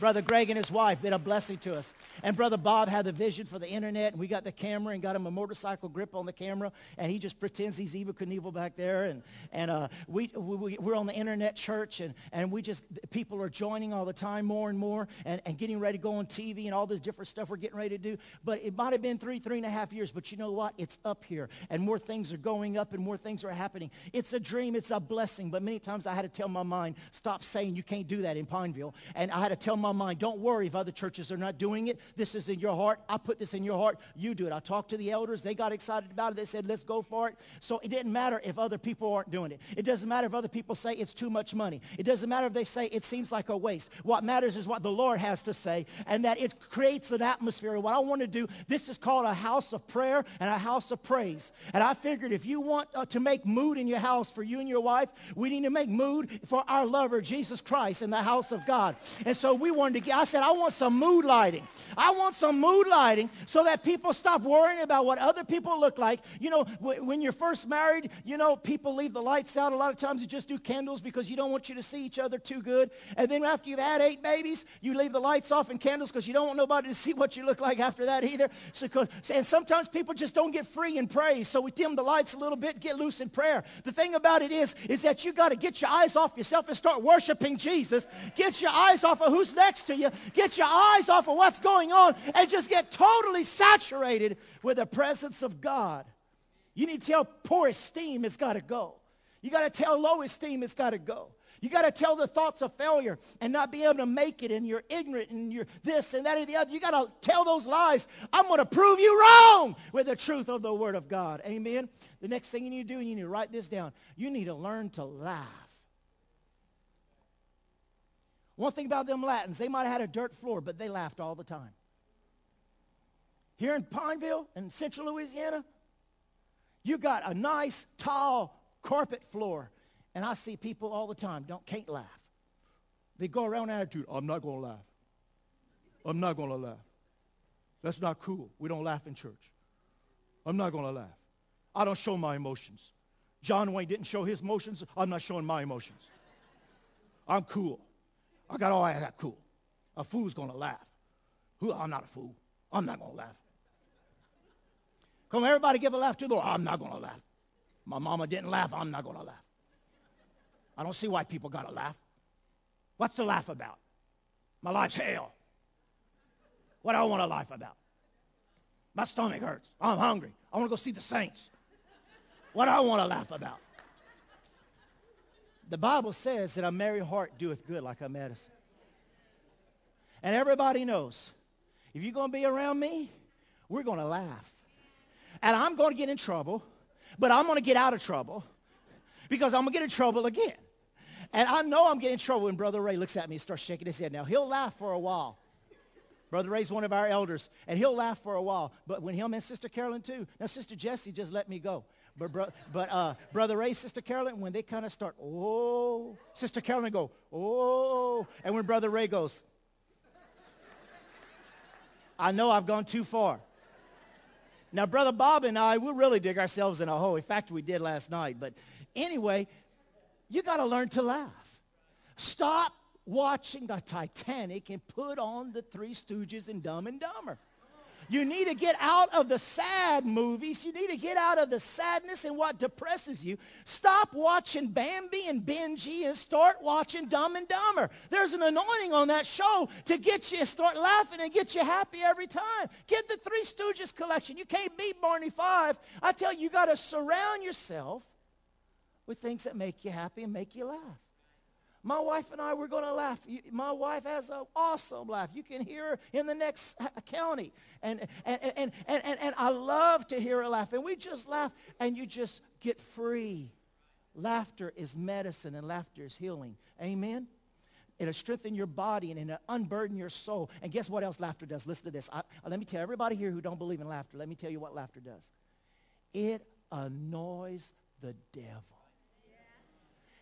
Brother Greg and his wife been a blessing to us. And Brother Bob had the vision for the internet, and we got the camera and got him a motorcycle grip on the camera, and he just pretends he's Evel Knievel back there. And, and uh, we, we, we're on the internet church, and, and we just, people are joining all the time more and more and, and getting ready to go on TV and all this different stuff we're getting ready to do. But it might have been three, three and a half years, but you know what? It's up here, and more things are going up, and more things are happening. It's a dream. It's a blessing. But many times I had to tell my mind, stop saying you can't do that in Pineville. And I had to tell my my mind. Don't worry if other churches are not doing it. This is in your heart. I put this in your heart. You do it. I talked to the elders. They got excited about it. They said, let's go for it. So it didn't matter if other people aren't doing it. It doesn't matter if other people say it's too much money. It doesn't matter if they say it seems like a waste. What matters is what the Lord has to say and that it creates an atmosphere. What I want to do, this is called a house of prayer and a house of praise. And I figured if you want uh, to make mood in your house for you and your wife, we need to make mood for our lover, Jesus Christ, in the house of God. And so we wanted to get, I said, I want some mood lighting. I want some mood lighting so that people stop worrying about what other people look like. You know, when you're first married, you know, people leave the lights out. A lot of times you just do candles because you don't want you to see each other too good. And then after you've had eight babies, you leave the lights off and candles because you don't want nobody to [laughs] see what you look like after that either. So, and sometimes people just don't get free in praise. So we dim the lights a little bit, get loose in prayer. The thing about it is, is that you got to get your eyes off yourself and start worshiping Jesus. Get your eyes off of who's next to you Get your eyes off of what's going on and just get totally saturated with the presence of God. You need to tell poor esteem it's got to go. You got to tell low esteem it's got to go. You got to tell the thoughts of failure and not be able to make it and you're ignorant and you're this and that and the other. You got to tell those lies. I'm going to prove you wrong with the truth of the word of God. Amen. The next thing you need to do, you need to write this down. You need to learn to laugh. One thing about them Latins, they might have had a dirt floor, but they laughed all the time. Here in Pineville, in central Louisiana, you got a nice, tall carpet floor. And I see people all the time don't can't laugh. They go around attitude, I'm not to laugh. I'm not to laugh. That's not cool. We don't laugh in church. I'm not to laugh. I don't show my emotions. John Wayne didn't show his emotions. I'm not showing my emotions. I'm cool. I got all that cool. A fool's to laugh. Who? I'm not a fool. I'm not to laugh. Come, on, everybody give a laugh to the Lord. I'm not to laugh. My mama didn't laugh. I'm not to laugh. I don't see why people got to laugh. What's to laugh about? My life's hell. What do I want to laugh about? My stomach hurts. I'm hungry. I want to go see the saints. What do I want to laugh about? The Bible says that a merry heart doeth good like a medicine. And everybody knows if you're going to be around me, we're going to laugh. And I'm going to get in trouble, but I'm going to get out of trouble because I'm going to get in trouble again. And I know I'm getting in trouble when Brother Ray looks at me and starts shaking his head. Now, he'll laugh for a while. Brother Ray's one of our elders, and he'll laugh for a while. But when him and Sister Carolyn too, now Sister Jessie just let me go. But, bro, but uh, Brother Ray, Sister Carolyn, when they kind of start, oh, Sister Carolyn go, oh, and when Brother Ray goes, I know I've gone too far. Now, Brother Bob and I, we'll really dig ourselves in a hole. In fact, we did last night. But anyway, you got to learn to laugh. Stop watching the Titanic and put on the Three Stooges and Dumb and Dumber. You need to get out of the sad movies. You need to get out of the sadness and what depresses you. Stop watching Bambi and Benji and start watching Dumb and Dumber. There's an anointing on that show to get you start laughing and get you happy every time. Get the Three Stooges collection. You can't beat Barney Fife. I tell you, you got to surround yourself with things that make you happy and make you laugh. My wife and I, we're going to laugh. My wife has an awesome laugh. You can hear her in the next county. And, and, and, and, and, I love to hear her laugh. And we just laugh, and you just get free. Laughter is medicine, and laughter is healing. Amen? It'll strengthen your body, and it'll unburden your soul. And guess what else laughter does? Listen to this. Let me tell everybody here who don't believe in laughter, let me tell you what laughter does. It annoys the devil.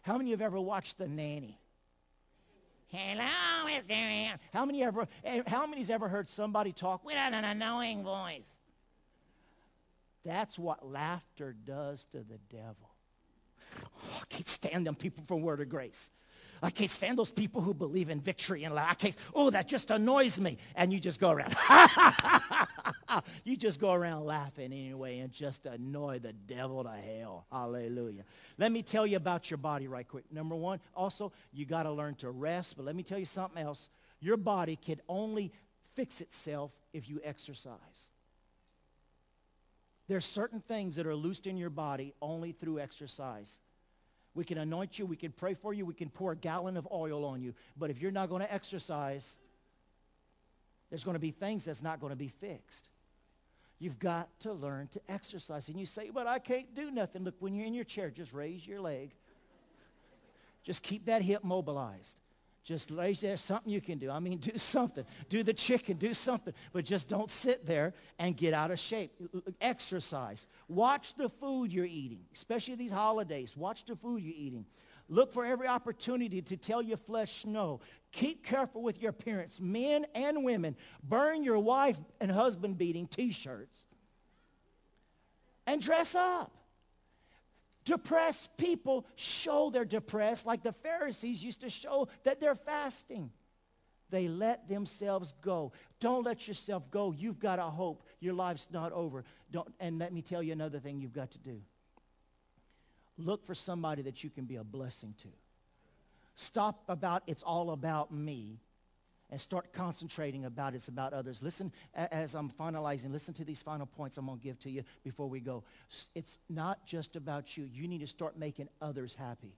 How many of you have ever watched The Nanny? Hello, Mr. How many ever? Eh, how many's ever heard somebody talk with an annoying voice? That's what laughter does to the devil. Oh, I can't stand them people from Word of Grace. I can't stand those people who believe in victory and. I can't, oh, that just annoys me. And you just go around. [laughs] you just go around laughing anyway and just annoy the devil to hell. Hallelujah. Let me tell you about your body right quick. Number one, also, you got to learn to rest. But let me tell you something else. Your body can only fix itself if you exercise. There's certain things that are loosed in your body only through exercise. We can anoint you. We can pray for you. We can pour a gallon of oil on you. But if you're not going to exercise, there's going to be things that's not going to be fixed. You've got to learn to exercise. And you say, but I can't do nothing. Look, when you're in your chair, just raise your leg. Just keep that hip mobilized. Just lay there, something you can do. I mean, [laughs] do something. Do the chicken, do something. But just don't sit there and get out of shape. Exercise. Watch the food you're eating, especially these holidays. Watch the food you're eating. Look for every opportunity to tell your flesh no. Keep careful with your appearance. Men and women, burn your wife and husband beating t-shirts and dress up. Depressed people show they're depressed like the Pharisees used to show that they're fasting. They let themselves go. Don't let yourself go. You've got a hope. Your life's not over. Don't, and let me tell you another thing you've got to do. Look for somebody that you can be a blessing to. Stop about it's all about me and start concentrating about it's about others. Listen, as I'm finalizing, listen to these final points I'm going to give to you before we go. It's not just about you. You need to start making others happy.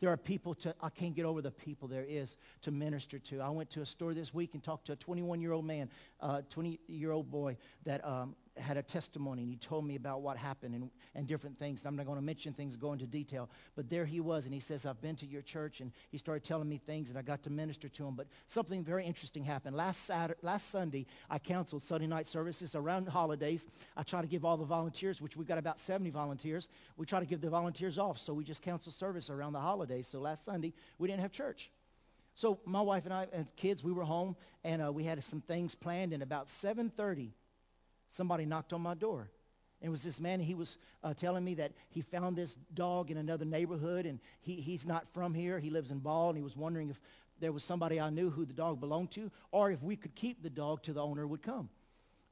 There are people to, I can't get over the people there is to minister to. I went to a store this week and talked to a 21-year-old man, a uh, 20-year-old boy that um, had a testimony and he told me about what happened and, and different things. And I'm not going to mention things, go into detail. But there he was and he says, I've been to your church and he started telling me things and I got to minister to him. But something very interesting happened. Last, Saturday, last Sunday, I counseled Sunday night services around holidays. I try to give all the volunteers, which we've got about 70 volunteers, we try to give the volunteers off. So we just counsel service around the holidays. So last Sunday, we didn't have church. So my wife and I and kids, we were home and uh, we had some things planned. And about 7:30, somebody knocked on my door. It was this man, he was uh, telling me that he found this dog in another neighborhood, and he, he's not from here. He lives in Ball, and he was wondering if there was somebody I knew who the dog belonged to, or if we could keep the dog till the owner would come.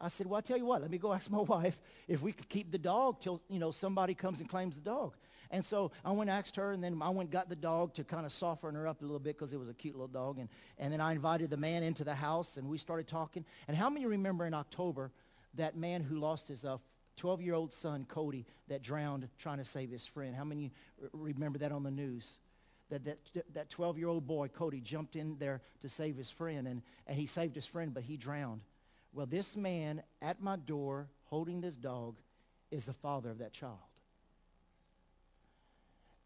I said, well, I tell you what, let me go [laughs] ask my wife if we could keep the dog till, you know, somebody comes and claims the dog. And so I went and asked her, and then I went and got the dog to kind of soften her up a little bit because it was a cute little dog. And, and then I invited the man into the house, and we started talking. And how many remember in October that man who lost his uh, 12-year-old son, Cody, that drowned trying to save his friend? How many remember that on the news? That, that, that 12-year-old boy, Cody, jumped in there to save his friend, and, and he saved his friend, but he drowned. Well, this man at my door holding this dog is the father of that child.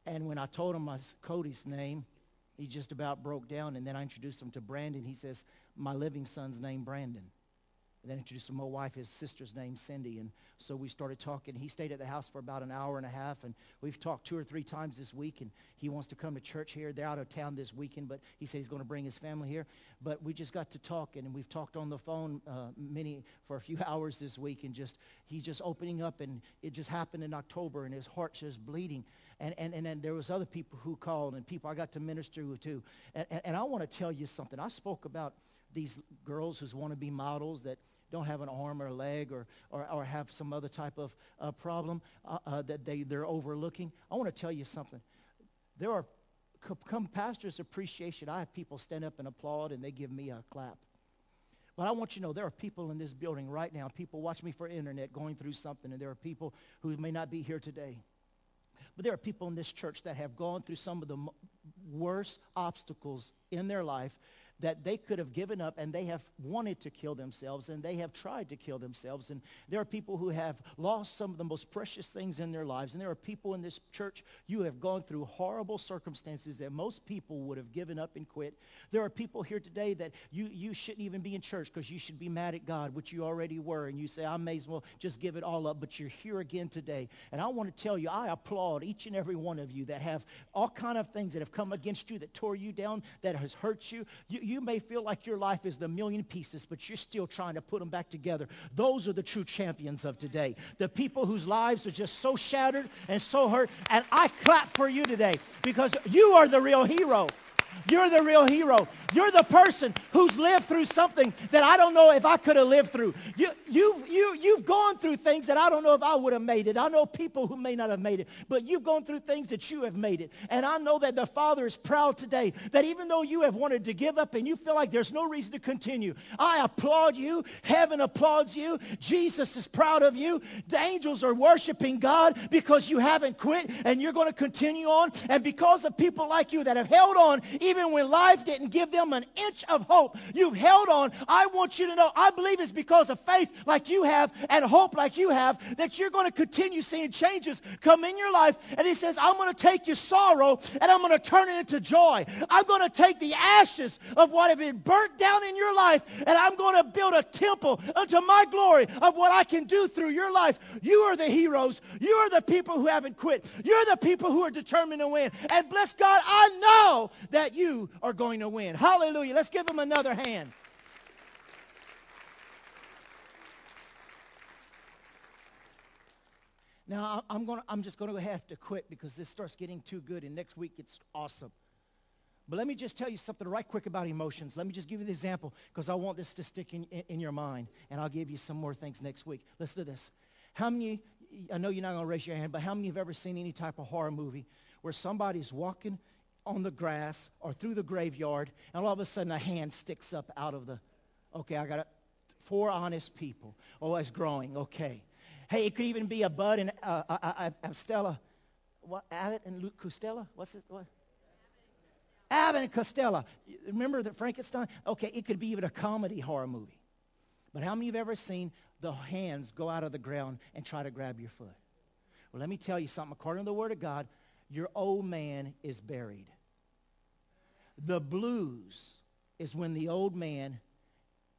And when I told him my Cody's name, he just about broke down. And then I introduced him to Brandon. He says, my living son's name, Brandon. And then introduced to my wife, his sister's name, Cindy. And so we started talking. He stayed at the house for about an hour and a half. And we've talked two or three times this week. And he wants to come to church here. They're out of town this weekend, but he said he's going to bring his family here. But we just got to talking. And we've talked on the phone uh, many for a few [laughs] hours this week. And just he's just opening up. And it just happened in October. And his heart's just bleeding. And, and, and then there was other people who called and people I got to minister to too. And, and, and I want to tell you something. I spoke about these girls who want to be models that don't have an arm or a leg or, or, or have some other type of uh, problem uh, uh, that they, they're overlooking. I want to tell you something. There are, come pastor's appreciation, I have people stand up and applaud and they give me a clap. But I want you to know there are people in this building right now, people watch me for internet going through something, and there are people who may not be here today. But there are people in this church that have gone through some of the worst obstacles in their life that they could have given up and they have wanted to kill themselves and they have tried to kill themselves. And there are people who have lost some of the most precious things in their lives. And there are people in this church, you have gone through horrible circumstances that most people would have given up and quit. There are people here today that you, you shouldn't even be in church because you should be mad at God, which you already were. And you say, I may as well just give it all up. But you're here again today. And I want to tell you, I applaud each and every one of you that have all kind of things that have come against you, that tore you down, that has hurt you. You, you may feel like your life is the million pieces, but you're still trying to put them back together. Those are the true champions of today. The people whose lives are just so shattered and so hurt. And I clap for you today because you are the real hero. You're the real hero. You're the person who's lived through something that I don't know if I could have lived through. You, you've, you, you've gone through things that I don't know if I would have made it. I know people who may not have made it, but you've gone through things that you have made it. And I know that the Father is proud today that even though you have wanted to give up and you feel like there's no reason to continue, I applaud you. Heaven applauds you. Jesus is proud of you. The angels are worshiping God because you haven't quit and you're going to continue on. And because of people like you that have held on even when life didn't give them an inch of hope, you've held on. I want you to know, I believe it's because of faith like you have and hope like you have that you're going to continue seeing changes come in your life. And he says, I'm going to take your sorrow and I'm going to turn it into joy. I'm going to take the ashes of what have been burnt down in your life and I'm going to build a temple unto my glory of what I can do through your life. You are the heroes. You are the people who haven't quit. You're the people who are determined to win. And bless God, I know that you are going to win. Hallelujah. Let's give them another hand. Now, I'm, to I'm just going to have to quit because this starts getting too good, and next week it's awesome. But let me just tell you something right quick about emotions. Let me just give you the example because I want this to stick in, in, in, your mind, and I'll give you some more things next week. Listen to this. How many, I know you're not going to raise your hand, but how many have ever seen any type of horror movie where somebody's walking on the grass or through the graveyard, and all of a sudden a hand sticks up out of the, okay, I got. Four honest people. Oh, it's growing. Okay. Hey, it could even be a bud and uh, uh, uh, uh Stella. What, Abbott and Lou Costello? What's it? What? Abbott and Costello. Remember the Frankenstein? Okay, it could be even a comedy horror movie. But how many of you have ever seen the hands go out of the ground and try to grab your foot? Well, let me tell you something. According to the Word of God, your old man is buried. The blues is when the old man,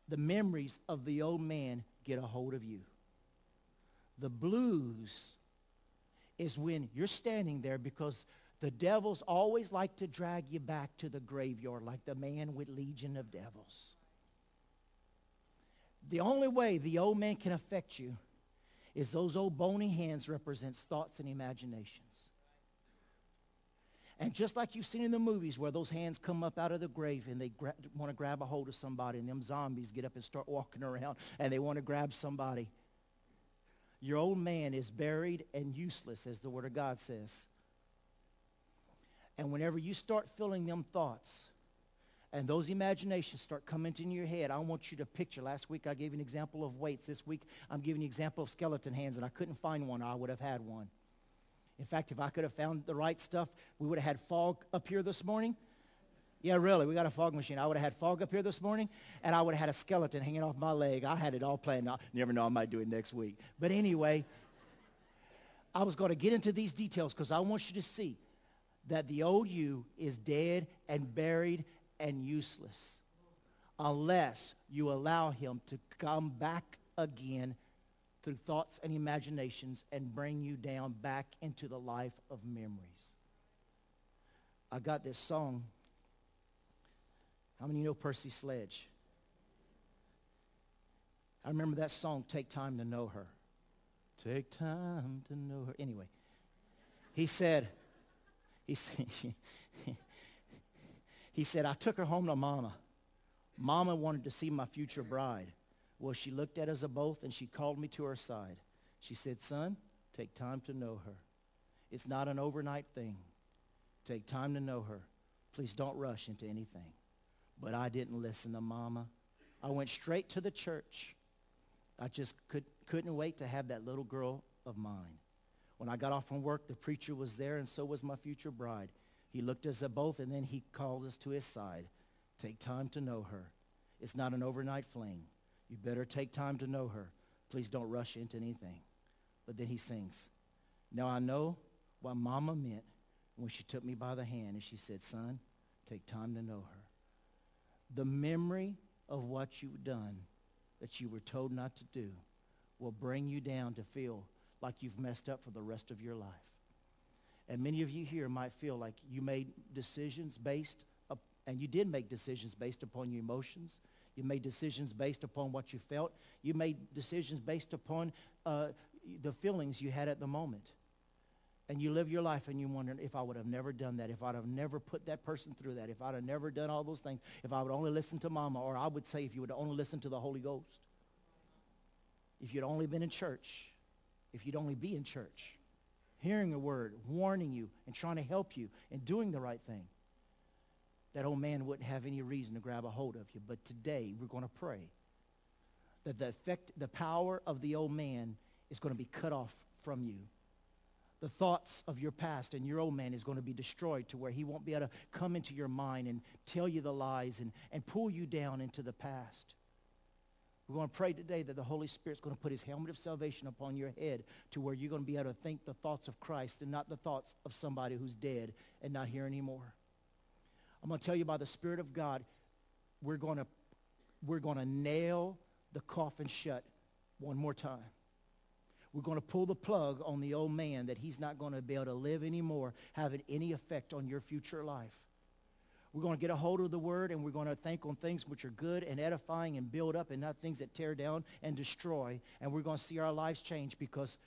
the memories of the old man get a hold of you. The blues is when you're standing there because the devils always like to drag you back to the graveyard like the man with legion of devils. The only way the old man can affect you is those old bony hands represents thoughts and imaginations. And just like you've seen in the movies where those hands come up out of the grave and they gra- want to grab a hold of somebody and them zombies get up and start walking around and they want to grab somebody. Your old man is buried and useless, as the Word of God says. And whenever you start feeling them thoughts and those imaginations start coming into your head, I want you to picture. Last week I gave an example of weights. This week I'm giving you an example of skeleton hands, and I couldn't find one. I would have had one. In fact, if I could have found the right stuff, we would have had fog up here this morning. Yeah, really. We got a fog machine. I would have had fog up here this morning, and I would have had a skeleton hanging off my leg. I had it all planned. I never know. I might do it next week. But anyway, I was going to get into these details because I want you to see that the old you is dead and buried and useless unless you allow him to come back again through thoughts and imaginations and bring you down back into the life of memories. I got this song. How many know Percy Sledge? I remember that song, Take Time to Know Her. Take time to know her. Anyway, he said, he said, [laughs] he said, I took her home to mama. Mama wanted to see my future bride. Well, she looked at us both and she called me to her side. She said, son, take time to know her. It's not an overnight thing. Take time to know her. Please don't rush into anything. But I didn't listen to mama. I went straight to the church. I just could, couldn't wait to have that little girl of mine. When I got off from work, the preacher was there, and so was my future bride. He looked us at both, and then he called us to his side. Take time to know her. It's not an overnight fling. You better take time to know her. Please don't rush into anything. But then he sings, Now I know what mama meant when she took me by the hand and she said, Son, take time to know her. The memory of what you've done that you were told not to do will bring you down to feel like you've messed up for the rest of your life. And many of you here might feel like you made decisions based, up, and you did make decisions based upon your emotions. You made decisions based upon what you felt. You made decisions based upon uh, the feelings you had at the moment. And you live your life and you wonder if I would have never done that, if I'd have never put that person through that, if I'd have never done all those things, if I would only listen to mama, or I would say if you would only listen to the Holy Ghost if you'd only been in church, if you'd only be in church, hearing a word, warning you, and trying to help you, and doing the right thing, that old man wouldn't have any reason to grab a hold of you. But today, we're going to pray that the effect, the power of the old man is going to be cut off from you. The thoughts of your past and your old man is going to be destroyed to where he won't be able to come into your mind and tell you the lies and, and pull you down into the past. We're going to pray today that the Holy Spirit's going to put his helmet of salvation upon your head to where you're going to be able to think the thoughts of Christ and not the thoughts of somebody who's dead and not here anymore. I'm going to tell you by the Spirit of God, we're going to, we're going to nail the coffin shut one more time. We're going to pull the plug on the old man that he's not going to be able to live anymore, having any effect on your future life. We're going to get a hold of the word and we're going to think on things which are good and edifying and build up and not things that tear down and destroy. And we're going to see our lives change because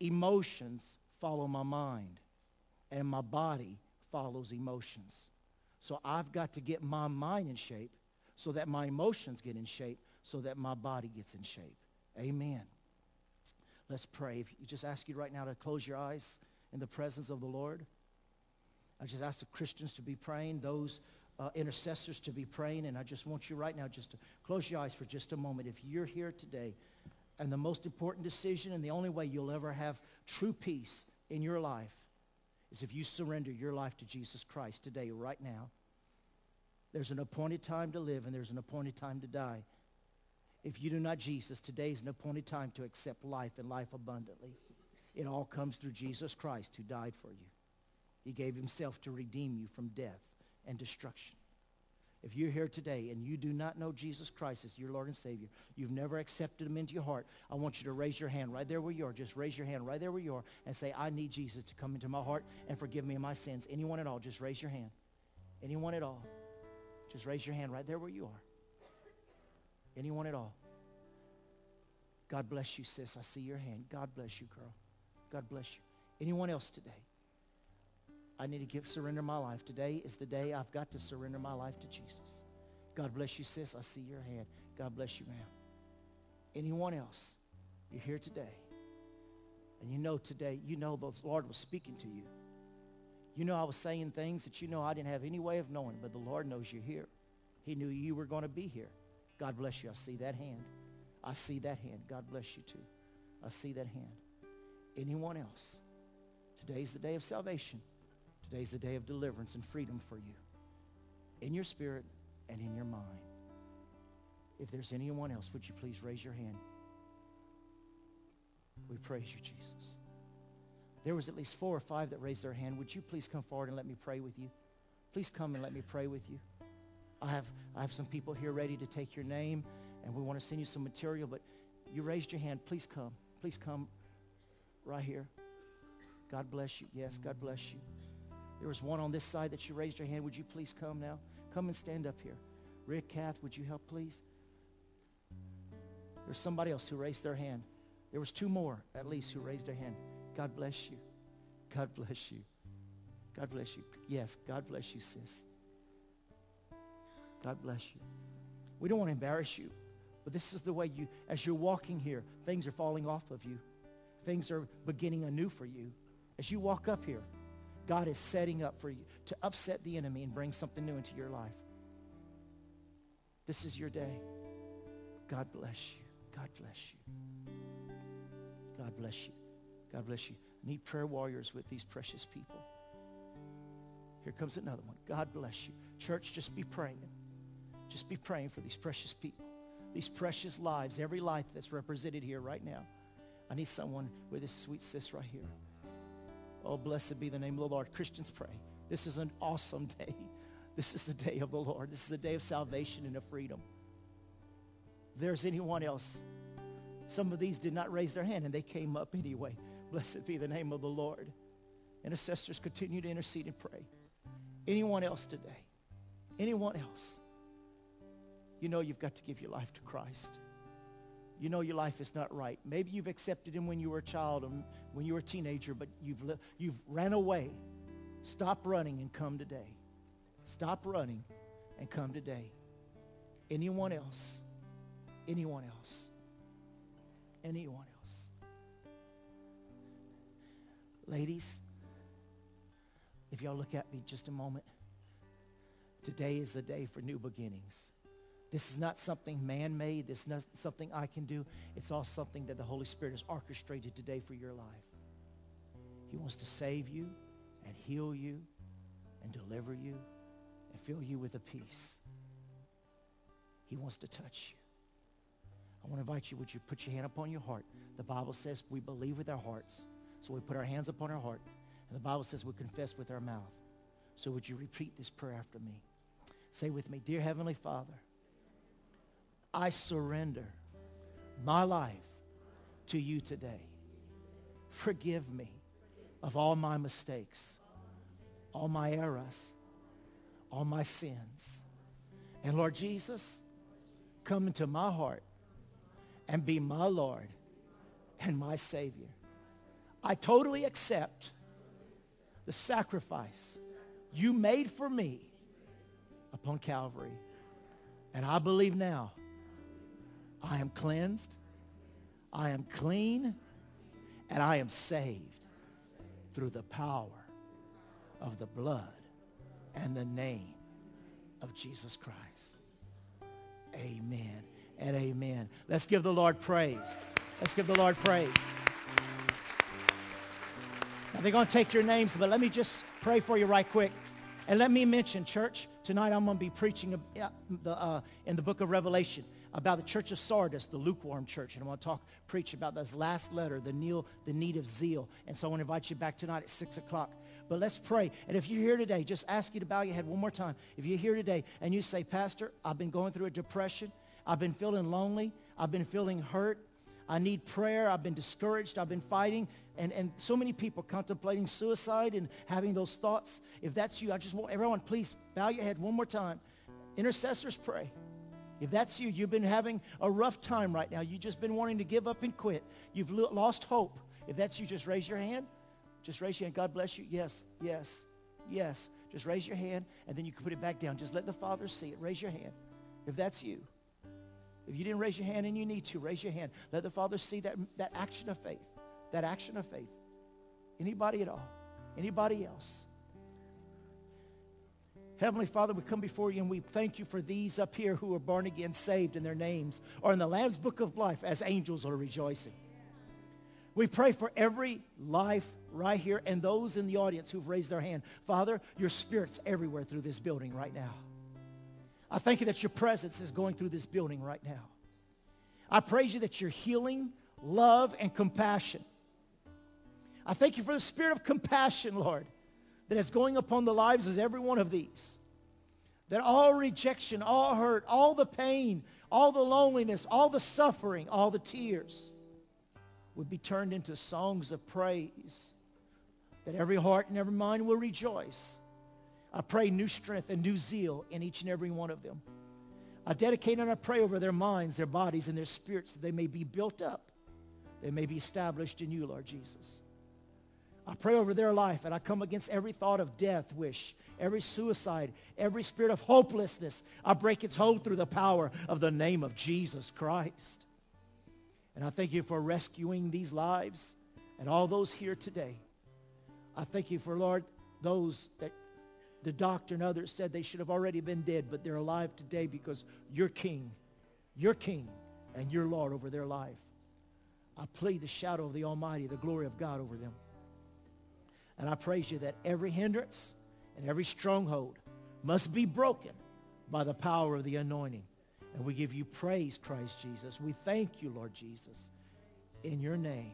emotions follow my mind and my body follows emotions. So I've got to get my mind in shape so that my emotions get in shape so that my body gets in shape. Amen. Let's pray. If you just ask you right now to close your eyes in the presence of the Lord. I just ask the Christians to be praying, those uh, intercessors to be praying, and I just want you right now just to close your eyes for just a moment. If you're here today, and the most important decision and the only way you'll ever have true peace in your life is if you surrender your life to Jesus Christ today, right now. There's an appointed time to live and there's an appointed time to die. If you do not Jesus, today is an appointed time to accept life and life abundantly. It all comes through Jesus Christ who died for you. He gave himself to redeem you from death and destruction. If you're here today and you do not know Jesus Christ as your Lord and Savior, you've never accepted him into your heart, I want you to raise your hand right there where you are. Just raise your hand right there where you are and say, I need Jesus to come into my heart and forgive me of my sins. Anyone at all, just raise your hand. Anyone at all. Just raise your hand right there where you are. Anyone at all. God bless you, sis. I see your hand. God bless you, girl. God bless you. Anyone else today? I need to give surrender my life. Today is the day I've got to surrender my life to Jesus. God bless you, sis. I see your hand. God bless you, ma'am. Anyone else? You're here today. And you know today, you know the Lord was speaking to you. You know, I was saying things that you know I didn't have any way of knowing, but the Lord knows you're here. He knew you were going to be here. God bless you. I see that hand. I see that hand. God bless you too. I see that hand. Anyone else? Today's the day of salvation. Today's the day of deliverance and freedom for you in your spirit and in your mind. If there's anyone else, would you please raise your hand? We praise you, Jesus. There was at least four or five that raised their hand. Would you please come forward and let me pray with you? Please come and let me pray with you. I have, I have some people here ready to take your name, and we want to send you some material, but you raised your hand. Please come. Please come right here. God bless you. Yes, God bless you. There was one on this side that you raised your hand. Would you please come now? Come and stand up here. Rick, Kath, would you help, please? There's somebody else who raised their hand. There was two more, at least, who raised their hand. God bless you. God bless you. God bless you. Yes, God bless you, sis. God bless you. We don't want to embarrass you, but this is the way you, as you're walking here, things are falling off of you. Things are beginning anew for you. As you walk up here, God is setting up for you to upset the enemy and bring something new into your life. This is your day. God bless you. God bless you. God bless you. God bless you. I need prayer warriors with these precious people. Here comes another one. God bless you. Church, just be praying. Just be praying for these precious people, these precious lives, every life that's represented here right now. I need someone with this sweet sis right here. Oh, blessed be the name of the Lord. Christians, pray. This is an awesome [laughs] day. This is the day of the Lord. This is the day of salvation and of freedom. If there's anyone else, some of these did not raise their hand and they came up anyway. Blessed be the name of the Lord. Intercessors continue to intercede and pray. Anyone else today? Anyone else? You know you've got to give your life to Christ you know your life is not right. Maybe you've accepted him when you were a child and when you were a teenager, but you've, you've ran away. Stop running and come today. Stop running and come today. Anyone else? Anyone else? Anyone else? Ladies, if y'all look at me just a moment, today is the day for new beginnings. This is not something man made. This is not something I can do. It's all something that the Holy Spirit has orchestrated today for your life. He wants to save you and heal you and deliver you and fill you with a peace. He wants to touch you. I want to invite you, would you put your hand upon your heart? The Bible says we believe with our hearts. So we put our hands upon our heart. And the Bible says we confess with our mouth. So would you repeat this prayer after me? Say with me, Dear Heavenly Father, I surrender my life to you today. Forgive me of all my mistakes, all my errors, all my sins. And Lord Jesus, come into my heart and be my Lord and my Savior. I totally accept the sacrifice you made for me upon Calvary. And I believe now I am cleansed, I am clean, and I am saved through the power of the blood and the name of Jesus Christ. Amen and amen. Let's give the Lord praise. Let's give the Lord praise. Now they're going to take your names, but let me just pray for you right quick. And let me mention, church, tonight I'm going to be preaching uh, in the book of Revelation about the church of Sardis, the lukewarm church. And I want to talk, preach about this last letter, the, need, the need of zeal. And so I want to invite you back tonight at 6 o'clock. But let's pray. And if you're here today, just ask you to bow your head one more time. If you're here today and you say, Pastor, I've been going through a depression. I've been feeling lonely. I've been feeling hurt. I need prayer. I've been discouraged. I've been fighting. And, and so many people contemplating suicide and having those thoughts. If that's you, I just want everyone, please bow your head one more time. Intercessors pray. If that's you, you've been having a rough time right now. You've just been wanting to give up and quit. You've lost hope. If that's you, just raise your hand. Just raise your hand. God bless you. Yes, yes, yes. Just raise your hand, and then you can put it back down. Just let the Father see it. Raise your hand. If that's you. If you didn't raise your hand and you need to, raise your hand. Let the Father see that, that action of faith. That action of faith. Anybody at all? Anybody else? Heavenly Father, we come before you and we thank you for these up here who are born again, saved, and their names are in the Lamb's Book of Life as angels are rejoicing. We pray for every life right here and those in the audience who've raised their hand. Father, your spirit's everywhere through this building right now. I thank you that your presence is going through this building right now. I praise you that you're healing, love, and compassion. I thank you for the spirit of compassion, Lord, that is going upon the lives of every one of these. That all rejection, all hurt, all the pain, all the loneliness, all the suffering, all the tears would be turned into songs of praise. That every heart and every mind will rejoice. I pray new strength and new zeal in each and every one of them. I dedicate and I pray over their minds, their bodies, and their spirits that they may be built up. They may be established in you, Lord Jesus. I pray over their life and I come against every thought of death wish, every suicide, every spirit of hopelessness. I break its hold through the power of the name of Jesus Christ. And I thank you for rescuing these lives and all those here today. I thank you for, Lord, those that the doctor and others said they should have already been dead, but they're alive today because you're king. You're king and you're Lord over their life. I plead the shadow of the Almighty, the glory of God over them. And I praise you that every hindrance and every stronghold must be broken by the power of the anointing. And we give you praise, Christ Jesus. We thank you, Lord Jesus. In your name,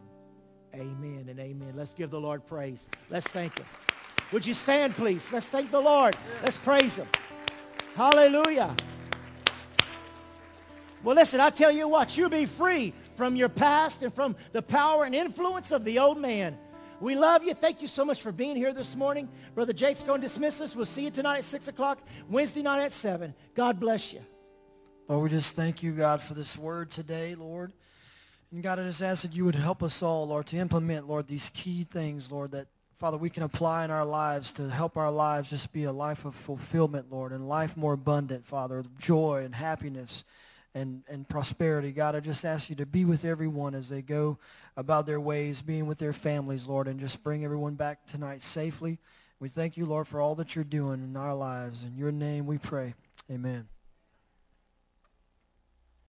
amen and amen. Let's give the Lord praise. Let's thank him. Would you stand, please? Let's thank the Lord. Let's praise him. Hallelujah. Well, listen, I tell you what, you'll be free from your past and from the power and influence of the old man. We love you. Thank you so much for being here this morning. Brother Jace's going to dismiss us. We'll see you tonight at 6 o'clock, Wednesday night at 7. God bless you. Lord, we just thank you, God, for this word today, Lord. And God, I just ask that you would help us all, Lord, to implement, Lord, these key things, Lord, that, Father, we can apply in our lives to help our lives just be a life of fulfillment, Lord, and life more abundant, Father, joy and happiness and, and prosperity. God, I just ask you to be with everyone as they go about their ways, being with their families, Lord, and just bring everyone back tonight safely. We thank you, Lord, for all that you're doing in our lives. In your name we pray. Amen.